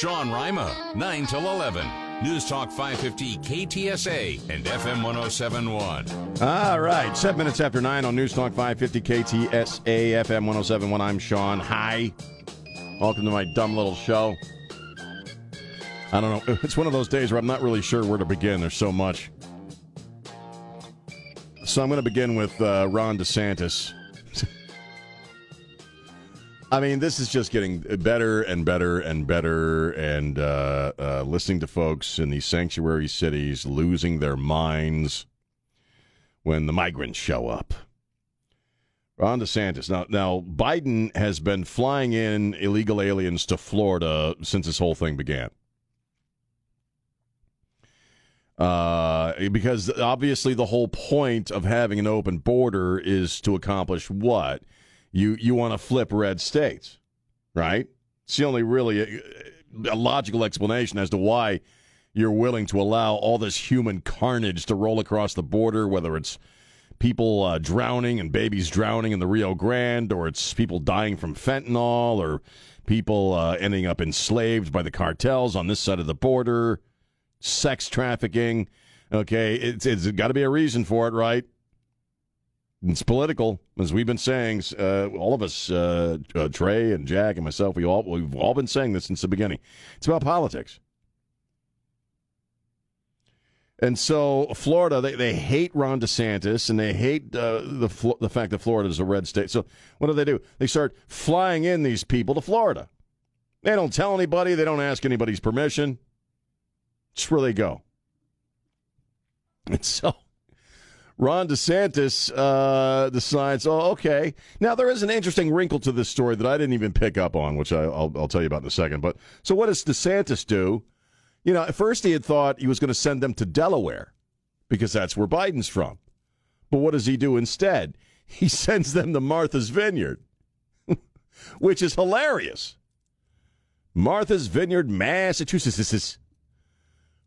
Sean Rima, 9 till 11. News Talk 550 KTSA and FM 1071. All right, seven minutes after nine on News Talk 550 KTSA FM 1071. I'm Sean. Hi. Welcome to my dumb little show. I don't know. It's one of those days where I'm not really sure where to begin. There's so much. So I'm going to begin with uh, Ron DeSantis. I mean, this is just getting better and better and better, and uh, uh, listening to folks in these sanctuary cities losing their minds when the migrants show up. Ron DeSantis. Now, now Biden has been flying in illegal aliens to Florida since this whole thing began. Uh, because obviously the whole point of having an open border is to accomplish what? You you want to flip red states, right? It's the only really a, uh, a logical explanation as to why you're willing to allow all this human carnage to roll across the border, whether it's people uh, drowning and babies drowning in the Rio Grande, or it's people dying from fentanyl, or people uh, ending up enslaved by the cartels on this side of the border, sex trafficking. Okay, it's, it's got to be a reason for it, right? It's political, as we've been saying. Uh, all of us, uh, uh, Trey and Jack and myself, we all we've all been saying this since the beginning. It's about politics. And so Florida, they, they hate Ron DeSantis and they hate uh, the the fact that Florida is a red state. So what do they do? They start flying in these people to Florida. They don't tell anybody. They don't ask anybody's permission. It's where they go. And so Ron DeSantis uh, decides, oh, okay. Now, there is an interesting wrinkle to this story that I didn't even pick up on, which I, will I'll tell you about in a second. But so, what does DeSantis do? You know, at first he had thought he was going to send them to Delaware because that's where Biden's from. But what does he do instead? He sends them to Martha's Vineyard, which is hilarious. Martha's Vineyard, Massachusetts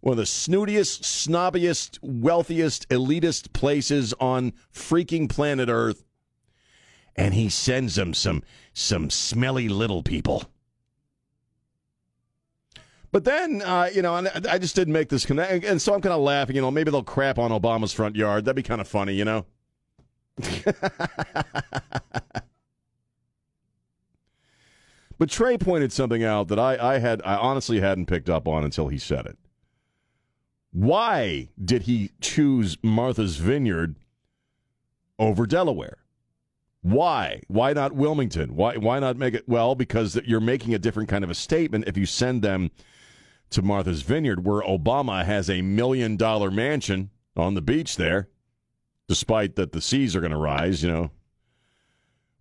one of the snootiest, snobbiest, wealthiest, elitist places on freaking planet Earth. And he sends them some some smelly little people. But then, uh, you know, I just didn't make this connect, and so I'm kind of laughing. You know, maybe they'll crap on Obama's front yard. That'd be kind of funny, you know. but Trey pointed something out that I, I had, I honestly hadn't picked up on until he said it. Why did he choose Martha's Vineyard over Delaware? Why? Why not Wilmington? Why why not make it well because you're making a different kind of a statement if you send them to Martha's Vineyard where Obama has a million dollar mansion on the beach there despite that the seas are going to rise, you know.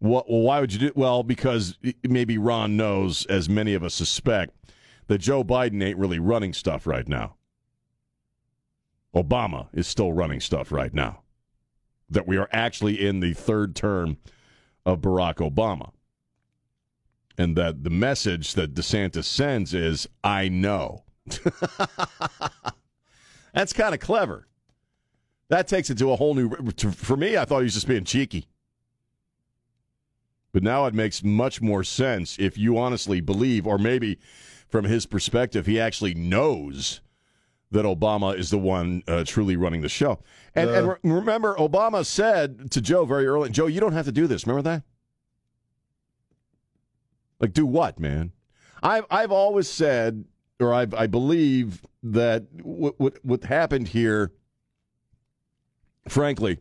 What, well, why would you do well because maybe Ron knows as many of us suspect that Joe Biden ain't really running stuff right now. Obama is still running stuff right now. That we are actually in the third term of Barack Obama. And that the message that DeSantis sends is, I know. That's kind of clever. That takes it to a whole new. For me, I thought he was just being cheeky. But now it makes much more sense if you honestly believe, or maybe from his perspective, he actually knows that Obama is the one uh, truly running the show. And, uh, and re- remember, Obama said to Joe very early, Joe, you don't have to do this. Remember that? Like, do what, man? I've, I've always said, or I've, I believe that what, what, what happened here, frankly,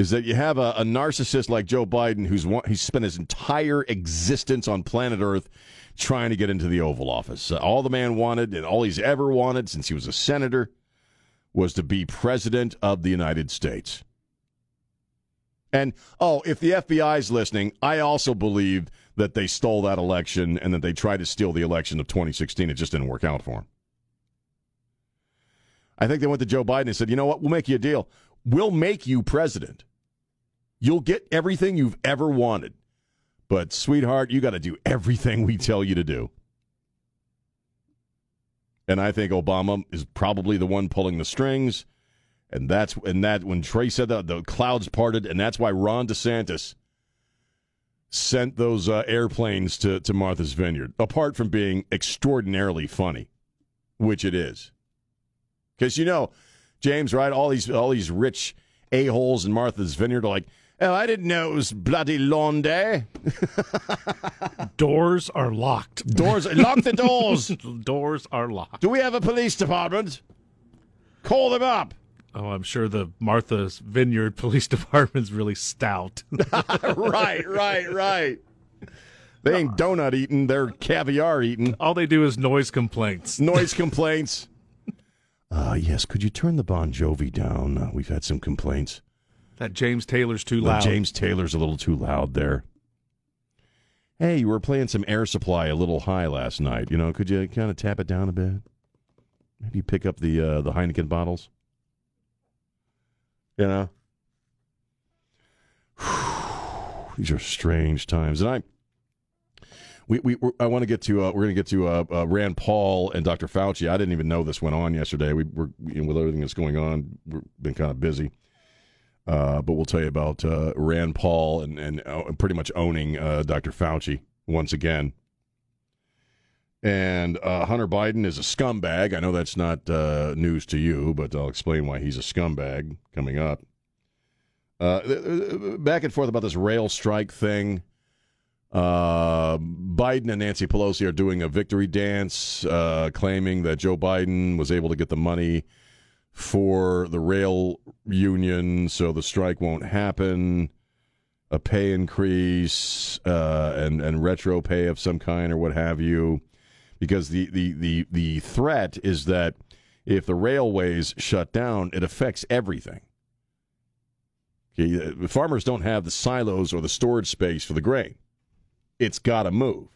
is that you have a, a narcissist like Joe Biden who's he's spent his entire existence on planet Earth trying to get into the Oval Office. Uh, all the man wanted, and all he's ever wanted since he was a senator, was to be president of the United States. And oh, if the FBI's listening, I also believe that they stole that election and that they tried to steal the election of 2016. It just didn't work out for them. I think they went to Joe Biden and said, you know what? We'll make you a deal. We'll make you president. You'll get everything you've ever wanted. But, sweetheart, you got to do everything we tell you to do. And I think Obama is probably the one pulling the strings. And that's and that when Trey said that the clouds parted, and that's why Ron DeSantis sent those uh, airplanes to, to Martha's Vineyard, apart from being extraordinarily funny, which it is. Because you know, James, right? All these all these rich a holes in Martha's Vineyard are like, oh, I didn't know it was bloody lawn day. Doors are locked. Doors, lock the doors. Doors are locked. Do we have a police department? Call them up. Oh, I'm sure the Martha's Vineyard Police Department's really stout. right, right, right. They ain't donut eating, they're caviar eating. All they do is noise complaints. Noise complaints. Uh, yes, could you turn the Bon Jovi down? Uh, we've had some complaints. That James Taylor's too loud. James Taylor's a little too loud there. Hey, you were playing some air supply a little high last night. You know, could you kind of tap it down a bit? Maybe pick up the uh, the Heineken bottles. You know, these are strange times, and I. We, we we're- I want to get to uh, we're going to get to uh, uh, Rand Paul and Dr. Fauci. I didn't even know this went on yesterday. We were you know, with everything that's going on, we've been kind of busy. Uh, but we'll tell you about uh, Rand Paul and, and uh, pretty much owning uh, Dr. Fauci once again. And uh, Hunter Biden is a scumbag. I know that's not uh, news to you, but I'll explain why he's a scumbag coming up. Back and forth about this rail strike thing. Biden and Nancy Pelosi are doing a victory dance, claiming that Joe Biden was able to get the money for the rail union so the strike won't happen, a pay increase, uh, and, and retro pay of some kind or what have you. Because the, the, the, the threat is that if the railways shut down, it affects everything. Okay, uh, farmers don't have the silos or the storage space for the grain. It's got to move.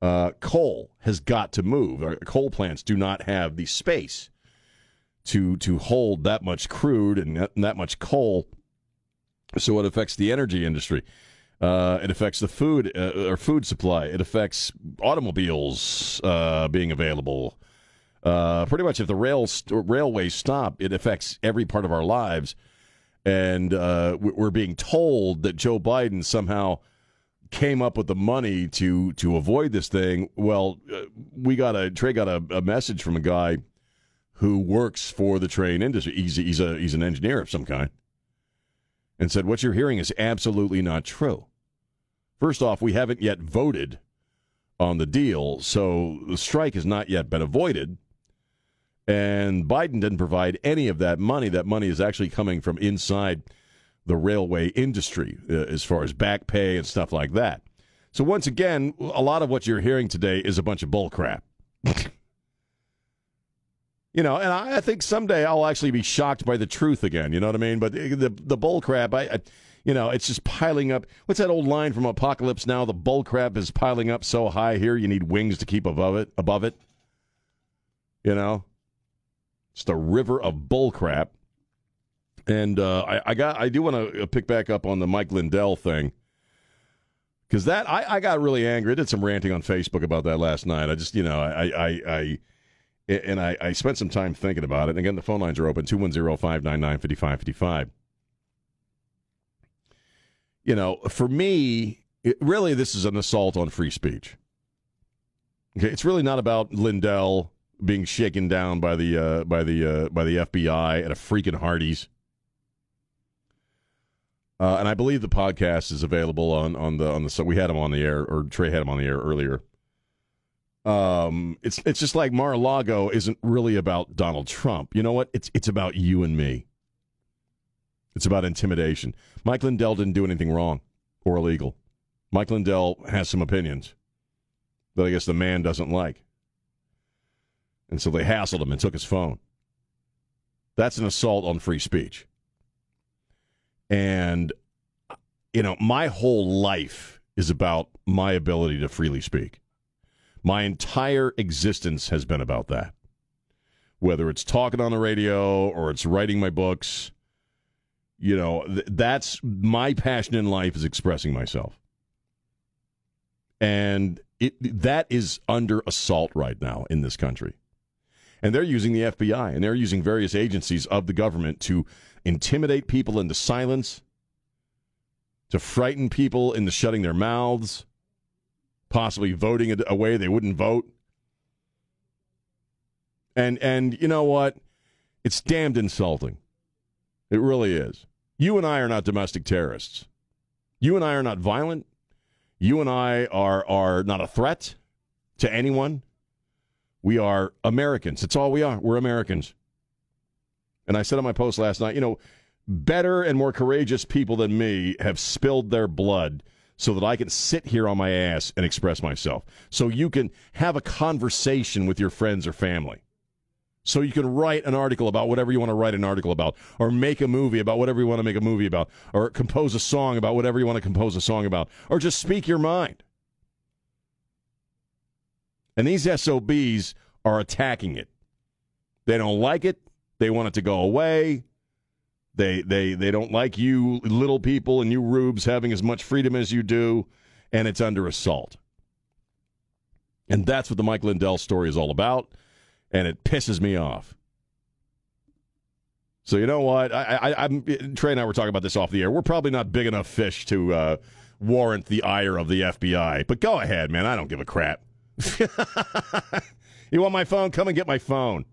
Uh, coal has got to move. Our coal plants do not have the space to to hold that much crude and that, much coal. So it affects the energy industry. Uh, it affects the food uh, or food supply. It affects automobiles uh, being available. Uh, pretty much, if the rail railways stop, it affects every part of our lives. And uh, we- we're being told that Joe Biden somehow came up with the money to to avoid this thing. Well, uh, we got a Trey got a, a message from a guy who works for the train industry. He's he's a he's an engineer of some kind, and said what you're hearing is absolutely not true. First off, we haven't yet voted on the deal, so the strike has not yet been avoided. And Biden didn't provide any of that money. That money is actually coming from inside the railway industry, uh, as far as back pay and stuff like that. So once again, a lot of what you're hearing today is a bunch of bull crap. You know, and I, I think someday I'll actually be shocked by the truth again. You know what I mean? But the the, bull crap, I, I, you know, it's just piling up. What's that old line from Apocalypse Now? The bull crap is piling up so high here, you need wings to keep above it. Above it, you know, it's the river of bull crap. And uh, I, I got, I do want to pick back up on the Mike Lindell thing because that I, I got really angry. I did some ranting on Facebook about that last night. I just, you know, I, I, I and I, I spent some time thinking about it. And again, the phone lines are open 210 599 5555. You know, for me, it, really, this is an assault on free speech. Okay, it's really not about Lindell being shaken down by the uh, by the uh, by the FBI at a freaking Hardee's. Uh, and I believe the podcast is available on on the on the so we had him on the air or Trey had him on the air earlier. Um, it's it's just like Mar-a-Lago isn't really about Donald Trump. You know what? It's it's about you and me. It's about intimidation. Mike Lindell didn't do anything wrong or illegal. Mike Lindell has some opinions that I guess the man doesn't like. And so they hassled him and took his phone. That's an assault on free speech. And, you know, my whole life is about my ability to freely speak. My entire existence has been about that. Whether it's talking on the radio or it's writing my books, you know, th- that's my passion in life is expressing myself. And it, that is under assault right now in this country. And they're using the FBI and they're using various agencies of the government to intimidate people into silence, to frighten people into shutting their mouths, possibly voting a a they wouldn't vote. And and you know what? It's damned insulting. It really is. You and I are not domestic terrorists. You and I are not violent. You and I are are not a threat to anyone. We are Americans. That's all we are. We're Americans. And I said on my post last night, you know, better and more courageous people than me have spilled their blood so that I can sit here on my ass and express myself. So you can have a conversation with your friends or family. So you can write an article about whatever you want to write an article about, or make a movie about whatever you want to make a movie about, or compose a song about whatever you want to compose a song about, or just speak your mind. And these SOBs are attacking it. They don't like it. They want it to go away. They they they don't like you little people and you rubes having as much freedom as you do, and it's under assault. And that's what the Mike Lindell story is all about, and it pisses me off. So you know what? I, I, I'm Trey and I were talking about this off the air. We're probably not big enough fish to uh, warrant the ire of the FBI. But go ahead, man. I don't give a crap. you want my phone? Come and get my phone.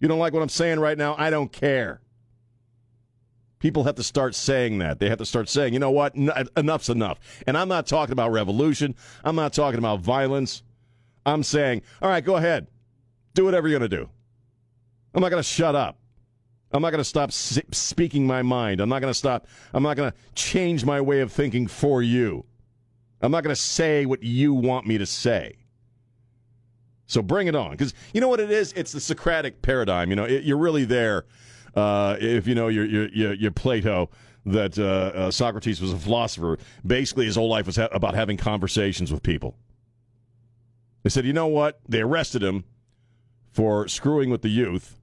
You don't like what I'm saying right now? I don't care. People have to start saying that. They have to start saying, you know what? En- uh, enough's enough. And I'm not talking about revolution. I'm not talking about violence. I'm saying, all right, go ahead. Do whatever you're going to do. I'm not going to shut up. I'm not going to stop speaking my mind. I'm not going to stop. I'm not going to change my way of thinking for you. I'm not going to say what you want me to say. So bring it on. Because you know what it is? It's the Socratic paradigm. You know, it, you're really there. Uh, if you know your your your Plato, that uh, uh, Socrates was a philosopher. Basically, his whole life was ha- about having conversations with people. They said, you know what? They arrested him for screwing with the youth,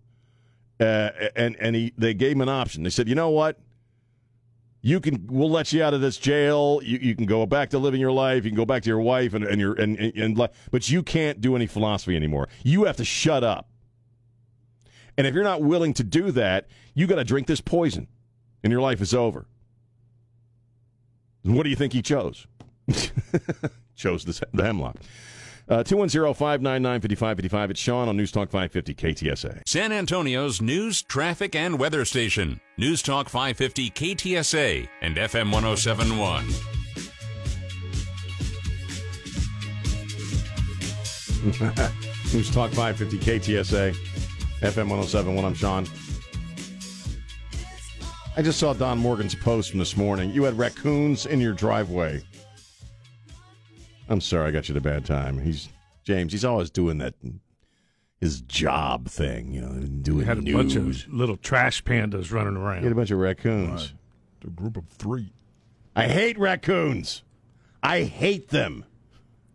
uh, and and he they gave him an option. They said, you know what? You can we'll let you out of this jail. You, you can go back to living your life. You can go back to your wife and, and your and, and, and but you can't do any philosophy anymore. You have to shut up. And if you're not willing to do that, you got to drink this poison, and your life is over. And what do you think he chose? chose the, the hemlock. Uh, 210 599 5555. It's Sean on News Talk 550 KTSA. San Antonio's news, traffic, and weather station. News Talk 550 KTSA and FM 1071. News Talk 550 KTSA, FM 1071. I'm Sean. I just saw Don Morgan's post from this morning. You had raccoons in your driveway. I'm sorry, I got you at a bad time. He's James. He's always doing that, his job thing. You know, doing We had a news. bunch of little trash pandas running around. He had a bunch of raccoons. A group of three. I hate raccoons. I hate them.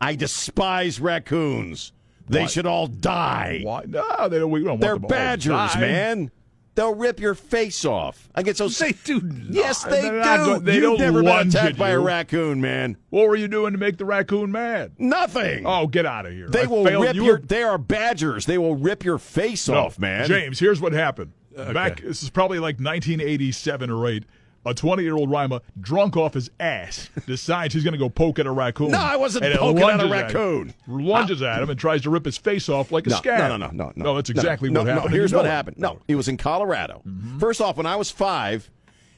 I despise raccoons. They Why? should all die. Why? No, they don't. We don't They're want them all to badgers, die. man. They'll rip your face off. I get so They do. Yes, not. they They're do. go- they You've don't never been attacked at by a raccoon, man. What were you doing to make the raccoon mad? Nothing. Oh, get out of here! they I will failed rip you. your. They are badgers. They will rip your face No, off, man. James, here's what happened. Back, this is probably like 1987 or 8. A 20 year old Rima, drunk off his ass, decides he's going to go poke at a raccoon. No, I wasn't poking at a lunges him. raccoon. lunges at him and tries to rip his face off like a No, scab. no, no, no, no, no. No, that's exactly no, what no, happened. and here's you what know it. happened. No, he was in Colorado. Mm-hmm. First off, when I was five,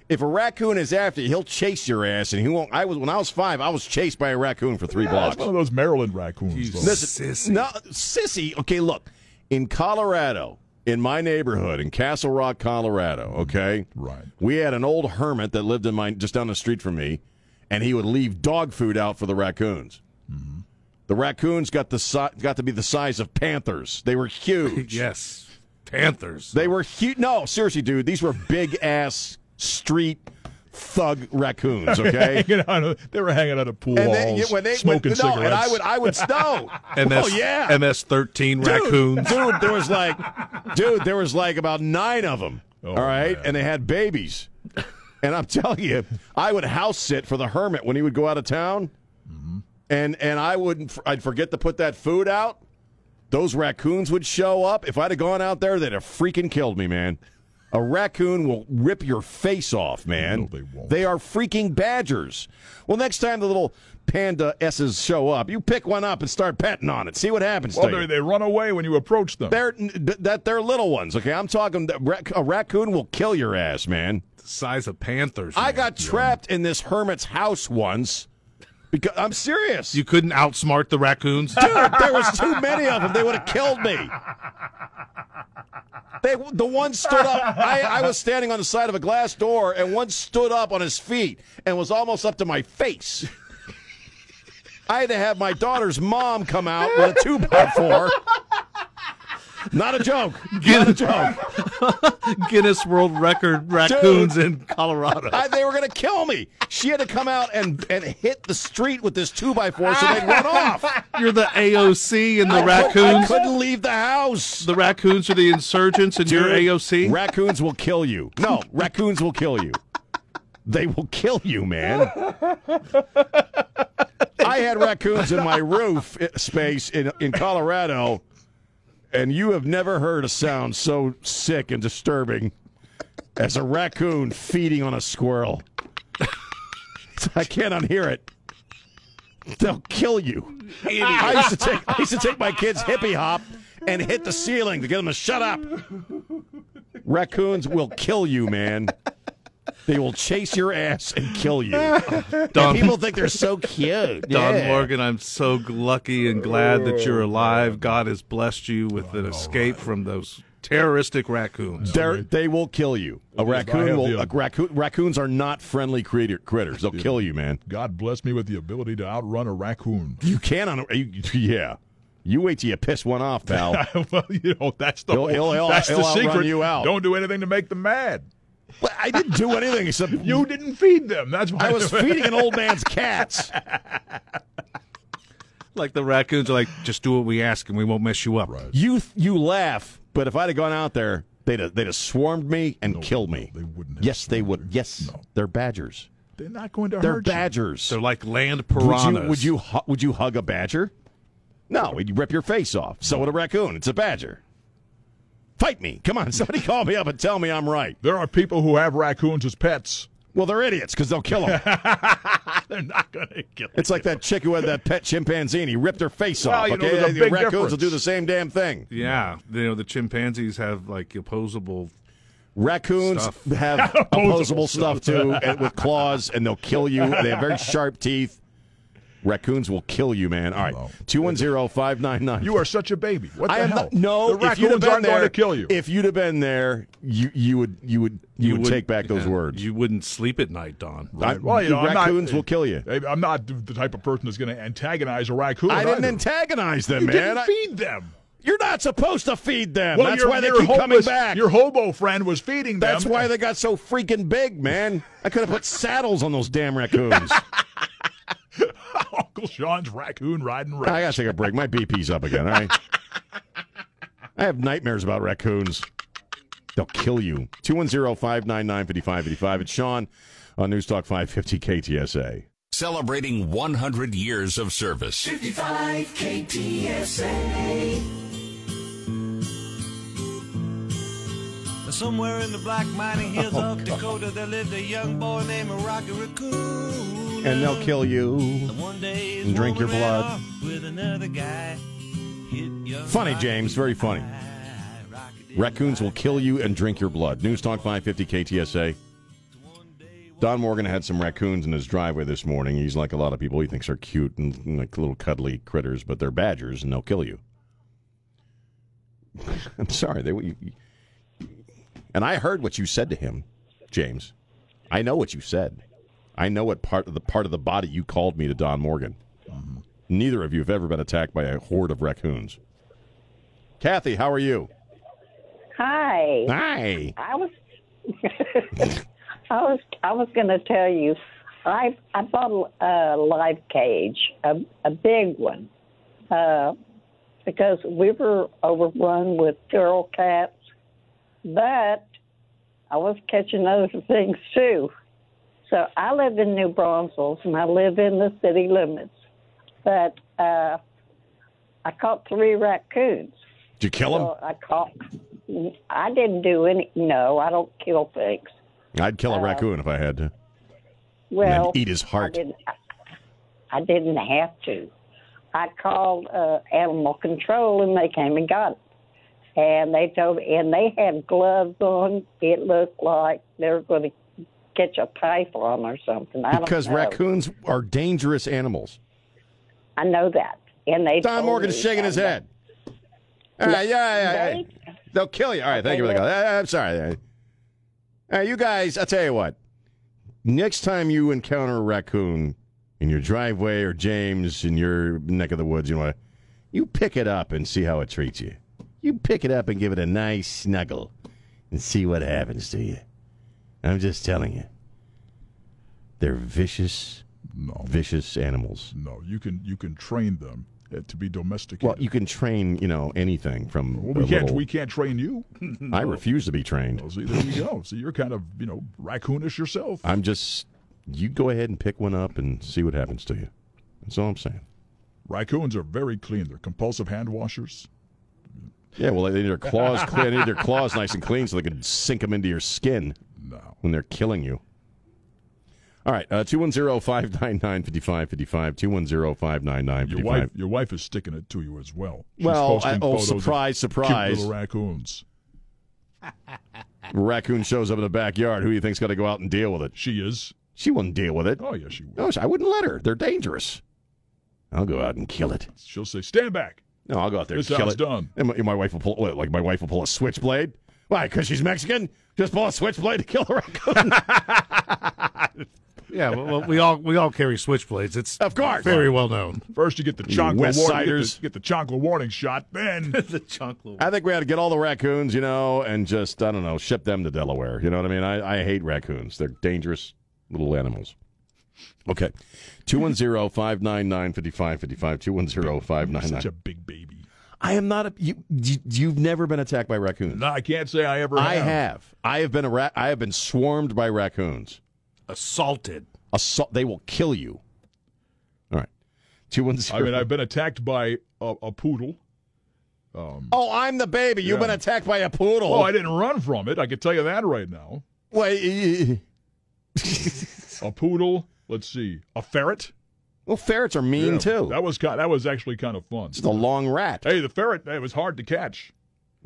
if a raccoon is after you, he'll chase your ass, and he won't. I was when I was five, I was chased by a raccoon for three Yeah, blocks. one of those Maryland raccoons. though. Listen, Sissy. No, sissy. Okay, look. In Colorado, in my neighborhood, in Castle Rock, Colorado, okay? Right. We had an old hermit that lived in my just down the street from me, and he would leave dog food out for the raccoons. Mm-hmm. The raccoons got the si- got to be the size of panthers. They were huge. Yes. Panthers. They were huge. No, seriously, dude. These were big ass street thug raccoons. Okay. Hanging out, they were hanging out at pool And halls, they, when they smoking when, no, cigarettes. and I would I would no. MS, oh yeah. MS-13 raccoons. Dude, there was like, dude, there was like about nine of them. Oh, all right, man. and they had babies. And I'm telling you, I would house sit for the hermit when he would go out of town, Mm-hmm. and and I wouldn't. I'd forget to put that food out. Those raccoons would show up. If I'd have gone out there, they'd have freaking killed me, man. A raccoon will rip your face off, man. No, they won't. They are freaking badgers. Well, next time the little panda S's show up, you pick one up and start petting on it. See what happens Well, to you. they, they run away when you approach them. They're that they're little ones. Okay, I'm talking. A raccoon will kill your ass, man. The size of panthers. I got trapped in this hermit's house once because I'm serious. You couldn't outsmart the raccoons. Dude, there was too many of them. They would have killed me. They, the one stood up. I, I was standing on the side of a glass door, and one stood up on his feet and was almost up to my face. I had to have my daughter's mom come out with a two by four. Not a joke. Not a joke. Guinness World Record raccoons in Colorado. I, they were going to kill me. She had to come out and, and hit the street with this two by four so they'd run off. You're the AOC and the I raccoons. couldn't leave the house. The raccoons are the insurgents and you're AOC. Raccoons will kill you. No, raccoons will kill you. They will kill you, man. I had raccoons in my roof eh, space in in Colorado, and you have never heard a sound so sick and disturbing as a raccoon feeding on a squirrel. I can't unhear it. They'll kill you. I used to take I used to take my kids hippie hop and hit the ceiling to get them to shut up. Raccoons will kill you, man. They will chase your ass and kill you. And people think they're so cute. Don Yeah. Morgan, I'm so lucky and glad that you're oh. alive. God has blessed you with an escape from those terroristic raccoons. They're, they will kill you. A I have raccoon will. A raccoon, raccoons are not friendly critter, critters. They'll kill you, man. God bless me with the ability to outrun a raccoon. You can on. a- You, yeah. You wait till you piss one off, pal. well, you know that's the He'll- whole, he'll- he'll- that's he'll the outrun secret. you out. Don't do anything to make them mad. But I didn't do anything except You didn't feed them. That's why I was feeding an old man's cats. Like the raccoons are like, just do what we ask and we won't mess you up. You you laugh, but if I'd have gone out there, they'd have, they'd have swarmed me and killed me. they wouldn't have Yes, they would. Yes, No. they're badgers. They're not going to hurt. They're hurt you. badgers. They're like land would piranhas. you would you hu- would you hug a badger? No, you'd rip your face off. So would a raccoon. It's a badger. Fight me. Come on, somebody call me up and tell me I'm right. There are people who have raccoons as pets. Well, they're idiots because they'll kill them. They're not going to kill. it's like that chick who had that pet chimpanzee and he ripped her face Well, off. you know, okay, The big raccoons will do the same damn thing. Yeah, you know the chimpanzees have like opposable. Raccoons Stuff. have opposable stuff too, with claws, and they'll kill you. They have very sharp teeth. Raccoons will kill you, man. All right, No. two one zero five nine nine. You are such a baby. What the I am hell? not, no. the if you'd have raccoons been aren't there, going to kill you. If you'd have been there, you you would you would you, would wouldn't- take back those yeah, words. You wouldn't sleep at night, Don. I- well, you know, I'm not- raccoons will kill you. I'm not the type of person that's going to antagonize a raccoon. I didn't either. antagonize them, You man. didn't I- feed them. you're not supposed to feed them. Well, That's your, why they your keep coming back. Your hobo friend was feeding them. That's why they got so freaking big, man. I could have put saddles on those damn raccoons. Uncle Sean's raccoon riding I gotta take a break. My BP's up again. All right. I have nightmares about raccoons. They'll kill you. 210-599-5555. It's Sean on News Talk 550 KTSA. Celebrating 100 years of service. 55 KTSA. Somewhere in the black mining hills oh, of Dakota, there lived a young boy named Rocky Raccoon. And they'll kill you. Day and drink your blood. Guy. Funny, James. Very funny. Raccoons will kill you and drink your blood. News Talk 550 KTSA. Don Morgan had some raccoons in his driveway this morning. He's like a lot of people. He thinks they're cute and like little cuddly critters, but they're badgers and they'll kill you. I'm sorry. They, you- and I heard what you said to him, James. I know what you said. I know what part of the part of the body you called me to Don Morgan. Neither of you have ever been attacked by a horde of raccoons. Kathy, how are you? Hi. Hi. I was I was I was going to tell you I I bought a live cage, a a big one. Uh because we were overrun with feral cats, but I was catching other things too. So I live in New Braunfels and I live in the city limits. But uh I caught three raccoons. Did you kill? So I caught. I didn't do any. No, I don't kill things. I'd kill a raccoon if I had to. Uh, Well, eat his heart. I didn't, I didn't have to. I called uh, animal control and they came and got it. And they told me and they had gloves on. It looked like they were going to catch a python or something. I Because don't know. raccoons are dangerous animals. I know that. And they Don Morgan's me shaking his head. All right, yeah, yeah, yeah. They- They'll kill you. All right, thank you for the call. I'm sorry. Right, you guys, I'll tell you what. Next time you encounter a raccoon in your driveway or James in your neck of the woods, you know what? You pick it up and see how it treats you. You pick it up and give it a nice snuggle and see what happens to you. I'm just telling you. They're vicious, No, vicious animals. no. You can you can train them uh, to be domesticated. Well, you can train, you know, anything from. Well, we can't little- we can't train you. I refuse to be trained. Well, see, there you go. See, you're kind of you know raccoonish yourself. I'm just. You go ahead and pick one up and see what happens to you. That's all I'm saying. Raccoons are very clean. They're compulsive hand washers. Yeah, well, they need their claws clean. They need their claws nice and clean so they can sink them into your skin No. when they're killing you. All right, uh, 210-599-5555, 210-599-5555. Your wife, your wife is sticking it to you as well. She's Well, I- oh, surprise, surprise. little raccoons. Raccoon shows up in the backyard. Who do you think's got to go out and deal with it? She is. She wouldn't deal with it. Oh yeah, she will. No, I wouldn't let her. They're dangerous. I'll go out and kill it. She'll say, "Stand back." No, I'll go out there This and kill it. done. And my, my wife will pull like my wife will pull a switchblade. Why? Because she's Mexican. Just pull a switchblade to kill a raccoon. Yeah, well, well, we all we all carry switchblades. It's Of course. very well known. First, you get the You chocolate West warning. Get the, get the chocolate warning shot. Then the chunk. I think we ought to get all the raccoons, you know, and just I don't know, ship them to Delaware. You know what I mean? I, I hate raccoons. They're dangerous little animals. Okay. 210-599-5555, 210-599. such a big baby. I am not a you, you you've never been attacked by raccoons. No, I can't say I ever. I have. I have been a ra- I have been swarmed by raccoons. Assaulted. Assault they will kill you. All right. 210 I mean, I've been attacked by a, a poodle. Um, oh, I'm the baby. You've Yeah. been attacked by a poodle. Oh, I didn't run from it. I can tell you that right now. Wait, A poodle. Let's see. A ferret. well, ferrets are mean Yeah, too. That was kind. That was actually kind of fun. It's a long rat. Hey, the ferret. It was hard to catch.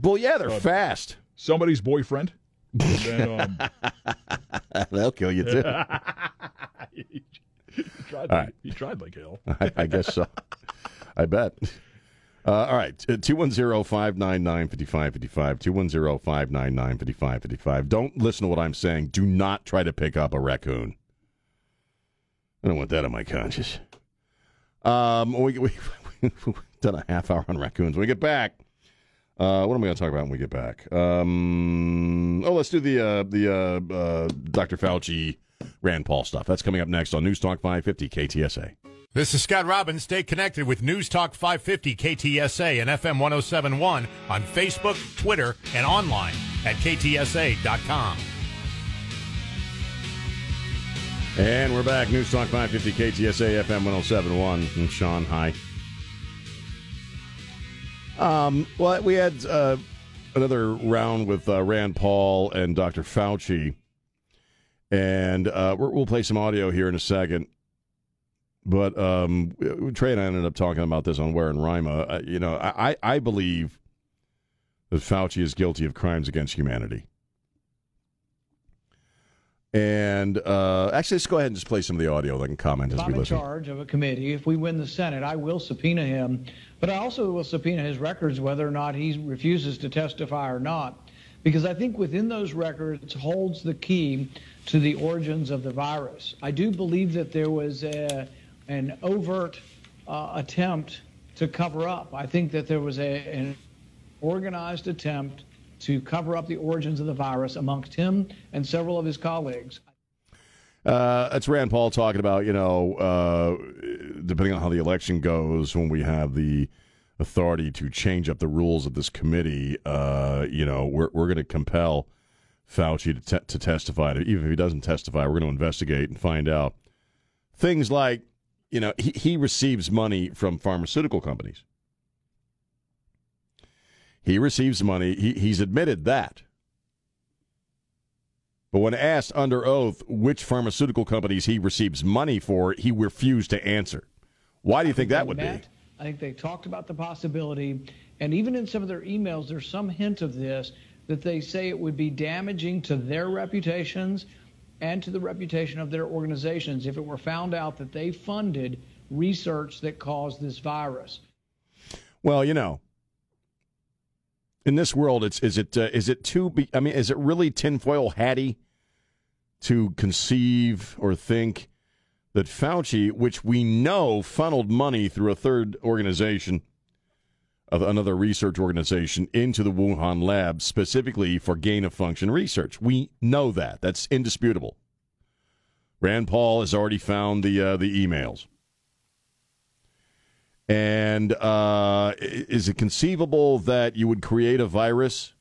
Well, yeah, they're fast. Somebody's boyfriend. Then, um, They'll kill you too. he, tried, All right. he tried like hell. I, I guess so. I bet. Uh, all right, 210-599-5555, 210-599-5555. Don't listen to what I'm saying. Do not try to pick up a raccoon. I don't want that on my conscience. Um, we, we, we've done a half hour on raccoons. When we get back, uh, what am I going to talk about when we get back? Um, oh, let's do the uh, the uh, uh, Dr. Fauci, Rand Paul stuff. That's coming up next on News Talk 550 KTSA. This is Scott Robbins. Stay connected with News Talk 550 KTSA and FM 1071 on Facebook, Twitter, and online at ktsa.com. And we're back. News Talk 550 KTSA FM 1071 in Shanghai. Um, well, we had uh, another round with uh, Rand Paul and Dr. Fauci. And uh, we're, we'll play some audio here in a second. But um, Trey and I ended up talking about this on Ware and Rima. Uh, you know, I, I believe that Fauci is guilty of crimes against humanity. And uh, actually, let's go ahead and just play some of the audio. They can comment as we I'm in listen. charge of a committee. If we win the Senate, I will subpoena him, but I also will subpoena his records, whether or not he refuses to testify or not, because I think within those records holds the key to the origins of the virus. I do believe that there was a, an overt uh, attempt to cover up. I think that there was a, an organized attempt to cover up the origins of the virus amongst him and several of his colleagues. Uh, that's Rand Paul talking about, you know, uh, depending on how the election goes, when we have the authority to change up the rules of this committee, uh, you know, we're, we're going to compel Fauci to, te- to testify. Even if he doesn't testify, we're going to investigate and find out things like, you know, he, he receives money from pharmaceutical companies. He receives money. He, he's admitted that. But when asked under oath which pharmaceutical companies he receives money for, he refused to answer. Why do you think that would met. be? I think they talked about the possibility, and even in some of their emails, there's some hint of this that they say it would be damaging to their reputations and to the reputation of their organizations if it were found out that they funded research that caused this virus. Well, you know, in this world, it's is it uh, is it too? Be, I mean, is it really tinfoil hatty to conceive or think that Fauci, which we know funneled money through a third organization, another research organization, into the Wuhan lab specifically for gain of function research? We know that. That's indisputable. Rand Paul has already found the uh, the emails. And uh, is it conceivable that you would create a virus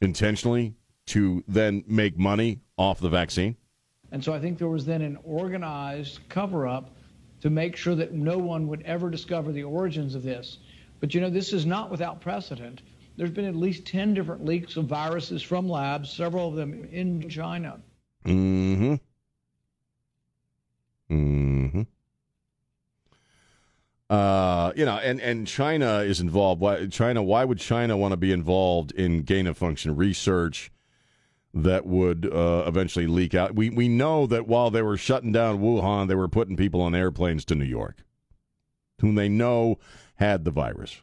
intentionally to then make money off the vaccine? And so I think there was then an organized cover up to make sure that no one would ever discover the origins of this. But you know, this is not without precedent. There's been at least 10 different leaks of viruses from labs, several of them in China. Mm hmm. Mm hmm. Uh, you know, and, and China is involved. Why China? Why would China want to be involved in gain of function research that would uh, eventually leak out? We we know that while they were shutting down Wuhan, they were putting people on airplanes to New York, whom they know had the virus.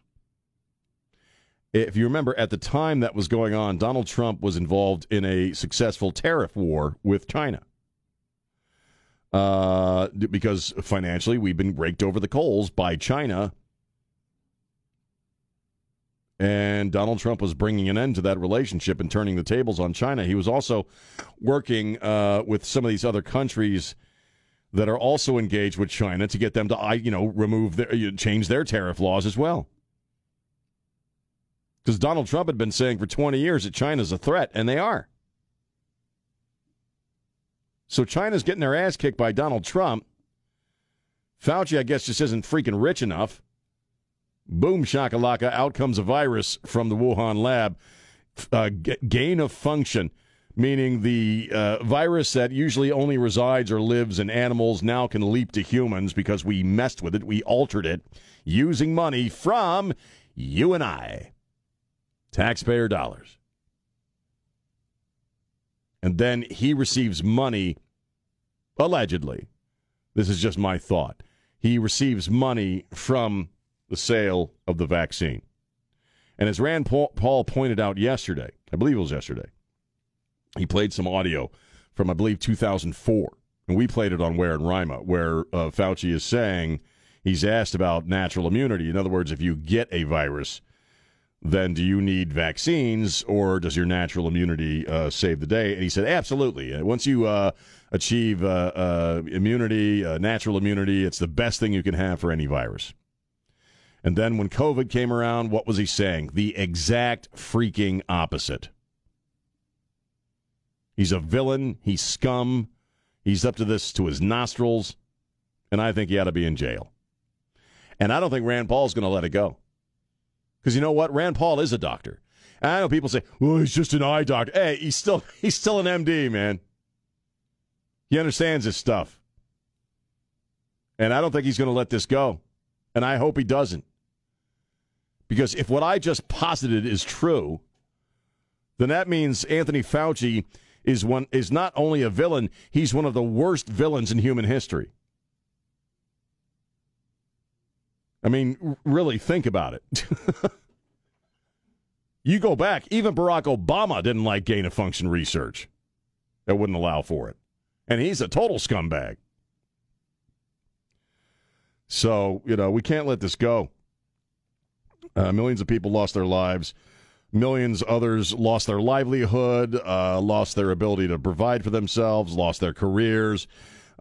If you remember, at the time that was going on, Donald Trump was involved in a successful tariff war with China uh, because financially we've been raked over the coals by China. And Donald Trump was bringing an end to that relationship and turning the tables on China. He was also working uh, with some of these other countries that are also engaged with China to get them to, you know, remove their, change their tariff laws as well. Because Donald Trump had been saying for 20 years that China's a threat, and they are. So China's getting their ass kicked by Donald Trump. Fauci, I guess, just isn't freaking rich enough. Boom shakalaka, out comes a virus from the Wuhan lab. Uh, g- gain of function, meaning the uh, virus that usually only resides or lives in animals now can leap to humans because we messed with it, we altered it using money from you and I, taxpayer dollars. And then he receives money allegedly, this is just my thought, he receives money from the sale of the vaccine. And as Rand Paul pointed out yesterday, I believe it was yesterday, he played some audio from, I believe, 2004. And we played it on Ware and Rima, where uh, Fauci is saying he's asked about natural immunity. In other words, if you get a virus, then do you need vaccines or does your natural immunity uh, save the day? And he said, absolutely. Once you uh, achieve uh, uh, immunity, uh, natural immunity. It's the best thing you can have for any virus. And then when COVID came around, what was he saying? The exact freaking opposite. He's a villain. He's scum. He's up to this to his nostrils. And I think he ought to be in jail. And I don't think Rand Paul's going to let it go. Because you know what? Rand Paul is a doctor. And I know people say, well, he's just an eye doctor. Hey, he's still he's still an MD, man. He understands his stuff. And I don't think he's going to let this go. And I hope he doesn't. Because if what I just posited is true, then that means Anthony Fauci is one is not only a villain, he's one of the worst villains in human history. I mean, really think about it. you go back, even Barack Obama didn't like gain of function research. That wouldn't allow for it and he's a total scumbag. So, you know, we can't let this go. Uh, millions of people lost their lives. Millions others lost their livelihood, uh, lost their ability to provide for themselves, lost their careers.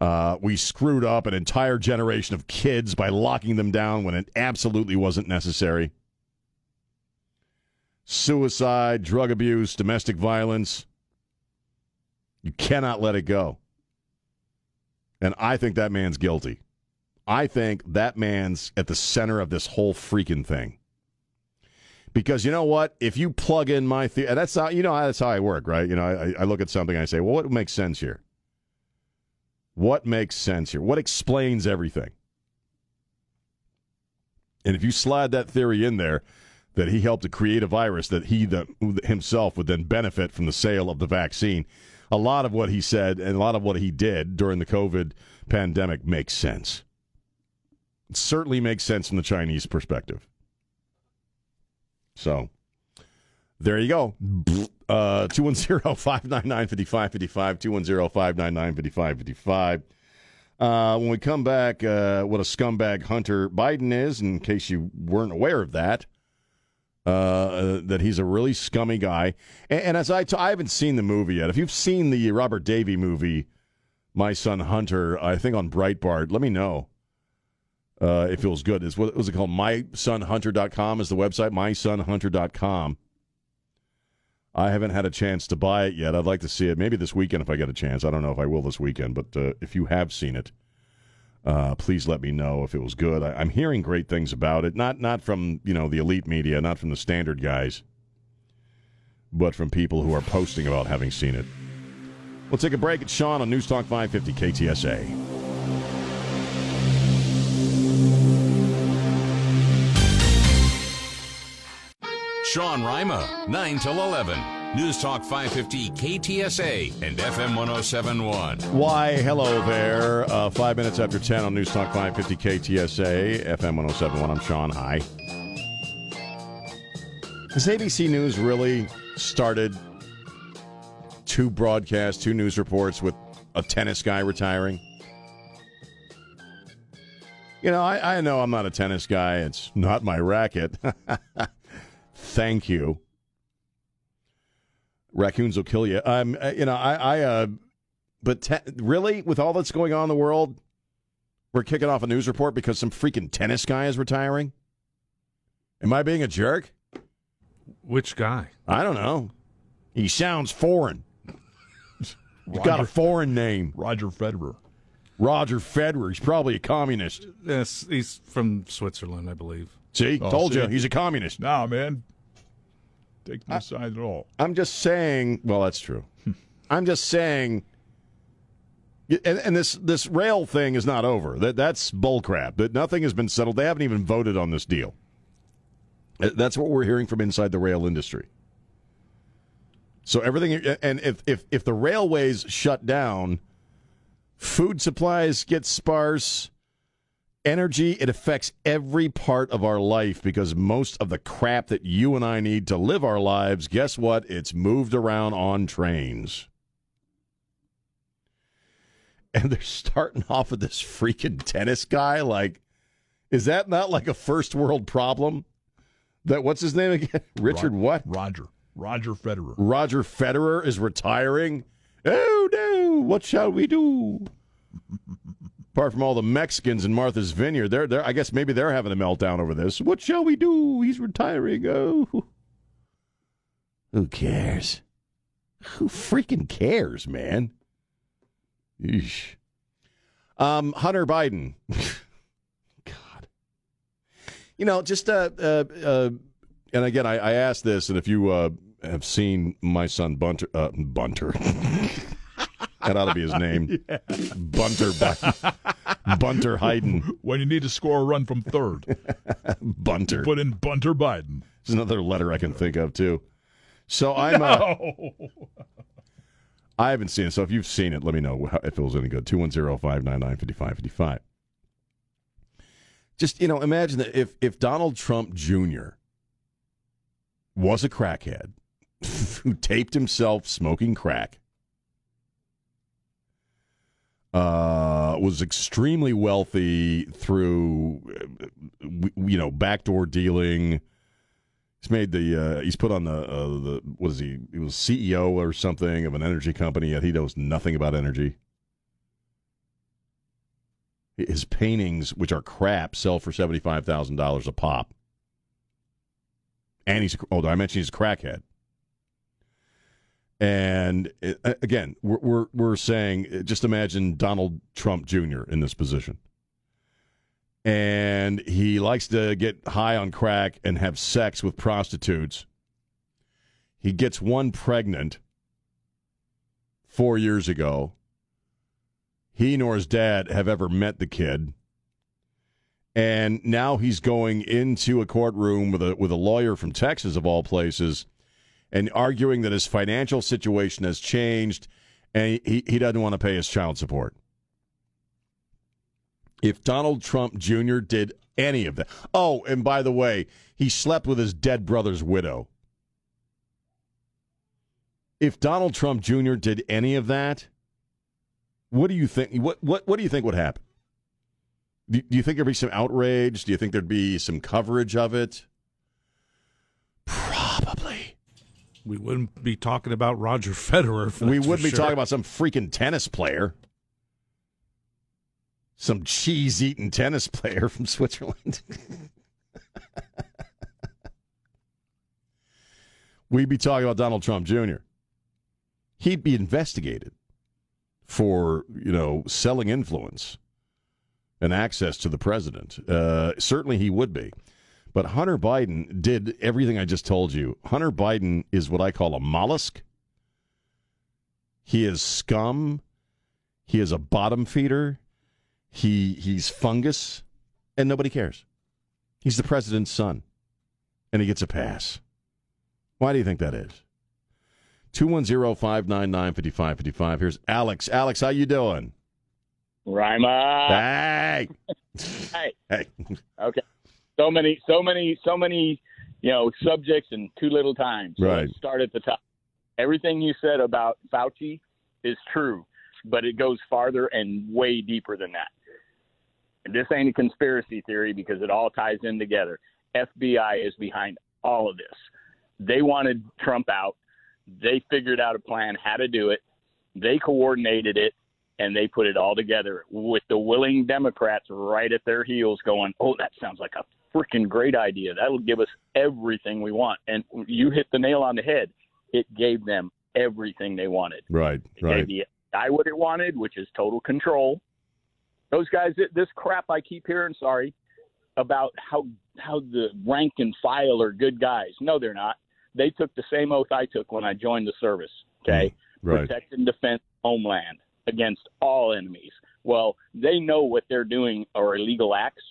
Uh, we screwed up an entire generation of kids by locking them down when it absolutely wasn't necessary. Suicide, drug abuse, domestic violence. You cannot let it go. And I think that man's guilty. I think that man's at the center of this whole freaking thing. Because you know what? If you plug in my theory, that's how you know that's how I work, right? You know, I, I look at something, I say, well, what makes sense here? What makes sense here? What explains everything? And if you slide that theory in there, that he helped to create a virus that he the, himself would then benefit from the sale of the vaccine, a lot of what he said and a lot of what he did during the COVID pandemic makes sense. It certainly makes sense from the Chinese perspective. So there you go. Uh, 210-599-5555, 210-599-5555. Uh, when we come back, uh, what a scumbag Hunter Biden is, in case you weren't aware of that, uh, that he's a really scummy guy. And, and as I, t- I haven't seen the movie yet. If you've seen the Robert Davi movie, My Son Hunter, I think on Breitbart, let me know uh, it was good. Is what was it called? MySonHunter.com is the website. MySonHunter.com. I haven't had a chance to buy it yet. I'd like to see it maybe this weekend if I get a chance. I don't know if I will this weekend, but uh, if you have seen it, uh, please let me know if it was good. I, am hearing great things about it. Not not from you know the elite media, not from the standard guys, but from people who are posting about having seen it. We'll take a break. It's Sean on News Talk 550 KTSA. Sean Rima, 9 till 11. News Talk 550 KTSA and FM 1071. Why, hello there. Uh, five minutes after 10 on News Talk 550 KTSA, FM 1071. I'm Sean. Hi. Has ABC News really started two broadcasts, two news reports with a tennis guy retiring? You know, I, I know I'm not a tennis guy. It's not my racket. Thank you. Raccoons will kill you. Um, uh, you know, I, I uh, but te- really, with all that's going on in the world, we're kicking off a news report because some freaking tennis guy is retiring. Am I being a jerk? Which guy? I don't know. He sounds foreign. He's got a foreign name. Roger Federer. Roger Federer. He's probably a communist. Yes, he's from Switzerland, I believe. See, Oh, told see? you, he's a communist. Nah, man. Take no side at all. I'm just saying. Well, that's true. I'm just saying. And, and this this rail thing is not over. That that's bullcrap. That nothing has been settled. They haven't even voted on this deal. Uh, That's what we're hearing from inside the rail industry. So everything, and if if if the railways shut down, food supplies get sparse. Energy, it affects every part of our life because most of the crap that you and I need to live our lives, guess what? It's moved around on trains. And they're starting off with this freaking tennis guy. Like, is that not like a first world problem? That what's his name again? Richard what? Roger. Roger Federer. Roger Federer is retiring. Oh no! What shall we do? Apart from all the Mexicans in Martha's Vineyard, they're, they're I guess maybe they're having a meltdown over this. What shall we do? He's retiring. Oh, who cares? Who freaking cares, man? Yeesh. Um, Hunter Biden. God. You know, just uh, uh, uh, and again, I, I asked this, and if you uh, have seen my son Bunter, uh, Bunter, that ought to be his name, Bunter, Bi- Bunter Hayden, When you need to score a run from third, Bunter. put in Bunter Biden. There's another letter I can think of too. So I'm. Uh, Oh. I haven't seen it. So if you've seen it, let me know if it was any good. 210-599-5555. Just, you know, imagine that if, if Donald Trump Jr. was a crackhead who taped himself smoking crack, uh, was extremely wealthy through, uh, you know, backdoor dealing. He's made the. Uh, he's put on the uh, the. What is he? He was CEO or something of an energy company. Yet he knows nothing about energy. His paintings, which are crap, sell for seventy five thousand dollars a pop. And he's. Oh, I mentioned he's a crackhead. And uh, again, we're, we're we're saying, uh, just imagine Donald Trump Jr. in this position. and he likes to get high on crack and have sex with prostitutes. He gets one pregnant four years ago. He nor his dad have ever met the kid. And now he's going into a courtroom with a with a lawyer from Texas of all places and arguing that his financial situation has changed and he, he doesn't want to pay his child support. If Donald Trump Jr. did any of that. Oh, and by the way, he slept with his dead brother's widow. If Donald Trump Jr. did any of that, what do you think? What what what do you think would happen? Do, do you think there'd be some outrage? Do you think there'd be some coverage of it? Probably. We wouldn't be talking about Roger Federer. we wouldn't be sure. talking about some freaking tennis player. Some cheese eating tennis player from Switzerland. We'd be talking about Donald Trump Jr. He'd be investigated for, you know, selling influence and access to the president. Uh, certainly he would be. But Hunter Biden did everything I just told you. Hunter Biden is what I call a mollusk. He is scum. He is a bottom feeder. He he's fungus, and nobody cares. He's the president's son, and he gets a pass. Why do you think that is? 210-599-5555. Here's Alex. Alex, how you doing? Rima. Hey. Hey. Hey. Okay. So many, so many, so many, you know, subjects in too little time. So Right. Start at the top. Everything you said about Fauci is true, but it goes farther and way deeper than that. And this ain't a conspiracy theory because it all ties in together. FBI is behind all of this. They wanted Trump out. They figured out a plan how to do it. They coordinated it and they put it all together with the willing Democrats right at their heels going, "Oh, that sounds like a freaking great idea. That'll give us everything we want." And you hit the nail on the head. It gave them everything they wanted. Right, It right. gave the guy what it wanted, which is total control. Those guys, this crap I keep hearing, sorry, about how how the rank and file are good guys. No, they're not. They took the same oath I took when I joined the service. Okay, mm, Right. protect and defend homeland against all enemies. Well, they know what they're doing are illegal acts,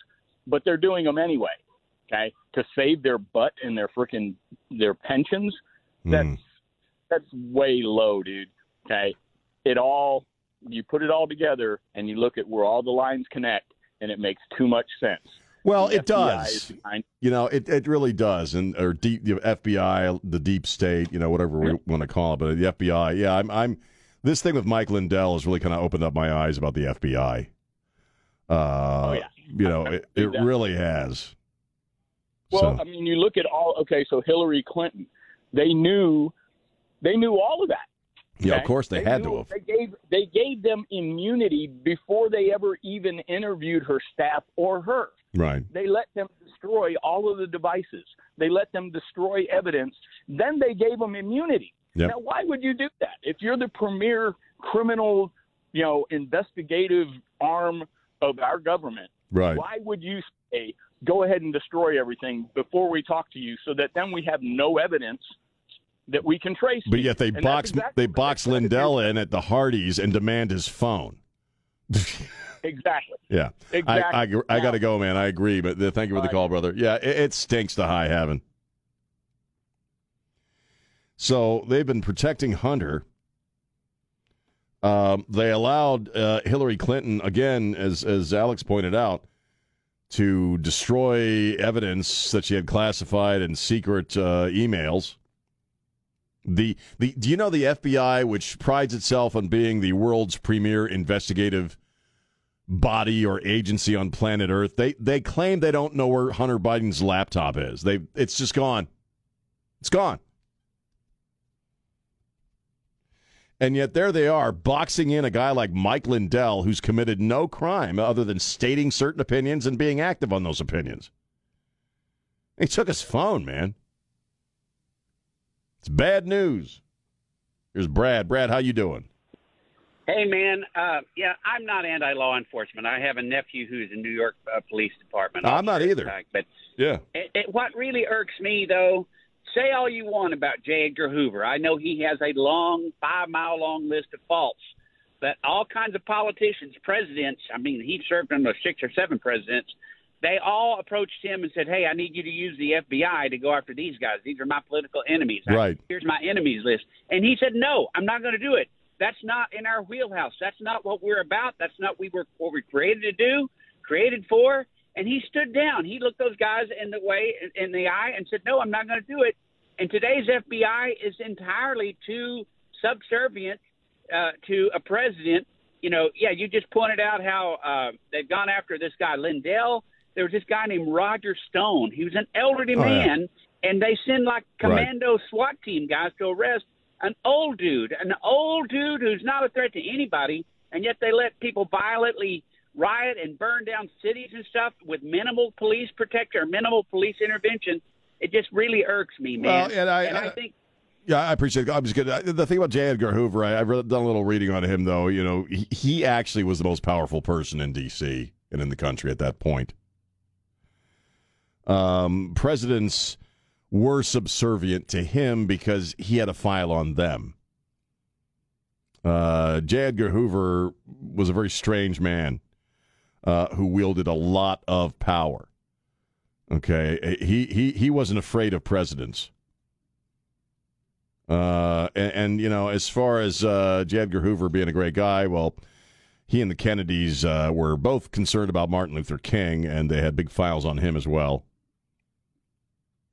but they're doing them anyway. Okay, to save their butt and their freaking their pensions. That's Mm. that's way low, dude. Okay, it all you put it all together and you look at where all the lines connect, and it makes too much sense. Well, The it FBI does. You know, it, it really does. And or deep, the FBI, the deep state, you know, whatever we want to call it, but the FBI. Yeah, I'm. I'm. This thing with Mike Lindell has really kind of opened up my eyes about the FBI. Uh, Oh, yeah. You know, it, it really has. Well, So- I mean, you look at all. Okay, so Hillary Clinton, they knew, they knew all of that. Yeah, of okay? course they, had knew- to have. They gave they gave them immunity before they ever even interviewed her staff or her. Right. They let them destroy all of the devices. They let them destroy evidence. Then they gave them immunity. Yep. Now, why would you do that? If you're the premier criminal, you know, investigative arm of our government, Right. why would you say go ahead and destroy everything before we talk to you, so that then we have no evidence that we can trace? But yet they And box exactly they box tried to do. Lindell in at the Hardee's and demand his phone. Exactly. Yeah, Exactly. I I, I got to go, man. I agree, but thank you for the call, brother. Yeah, it, it stinks to high heaven. So they've been protecting Hunter. Um, they allowed uh, Hillary Clinton again, as as Alex pointed out, to destroy evidence that she had classified and secret uh, emails. The the do you know the FBI, which prides itself on being the world's premier investigative body or agency on planet Earth, they they claim they don't know where Hunter Biden's laptop is. They it's just gone. It's gone. And yet there they are boxing in a guy like Mike Lindell who's committed no crime other than stating certain opinions and being active on those opinions. He took his phone, man. It's bad news. Here's Brad. Brad, how you doing? Hey, man. Uh, yeah, I'm not anti-law enforcement. I have a nephew who's in New York uh, Police Department. I'm not either. But Yeah. it, it, what really irks me, though, say all you want about J. Edgar Hoover. I know he has a long, five-mile-long list of faults. But all kinds of politicians, presidents, I mean, he served under six or seven presidents, they all approached him and said, hey, I need you to use the FBI to go after these guys. These are my political enemies. I- Right. here's my enemies list. And he said, no, I'm not going to do it. That's not in our wheelhouse. That's not what we're about. That's not what we were what we created to do, created for. And he stood down. He looked those guys in the way in the eye and said, "No, I'm not going to do it." And today's FBI is entirely too subservient uh, to a president. You know, yeah, you just pointed out how uh, they've gone after this guy Lindell. There was this guy named Roger Stone. He was an elderly Oh, yeah. man, and they send like commando SWAT team guys to arrest an old dude, an old dude who's not a threat to anybody, and yet they let people violently riot and burn down cities and stuff with minimal police protection or minimal police intervention. It just really irks me, man. Well, and I- think Yeah, I appreciate it. I'm just kidding. The thing about J. Edgar Hoover, I, I've done a little reading on him, though. You know, he, he actually was the most powerful person in D.C. and in the country at that point. Um, presidents were subservient to him because he had a file on them. Uh, J. Edgar Hoover was a very strange man uh, who wielded a lot of power. Okay, he he he wasn't afraid of presidents. Uh, and, and you know, as far as uh, J. Edgar Hoover being a great guy, well, he and the Kennedys uh, were both concerned about Martin Luther King, and they had big files on him as well.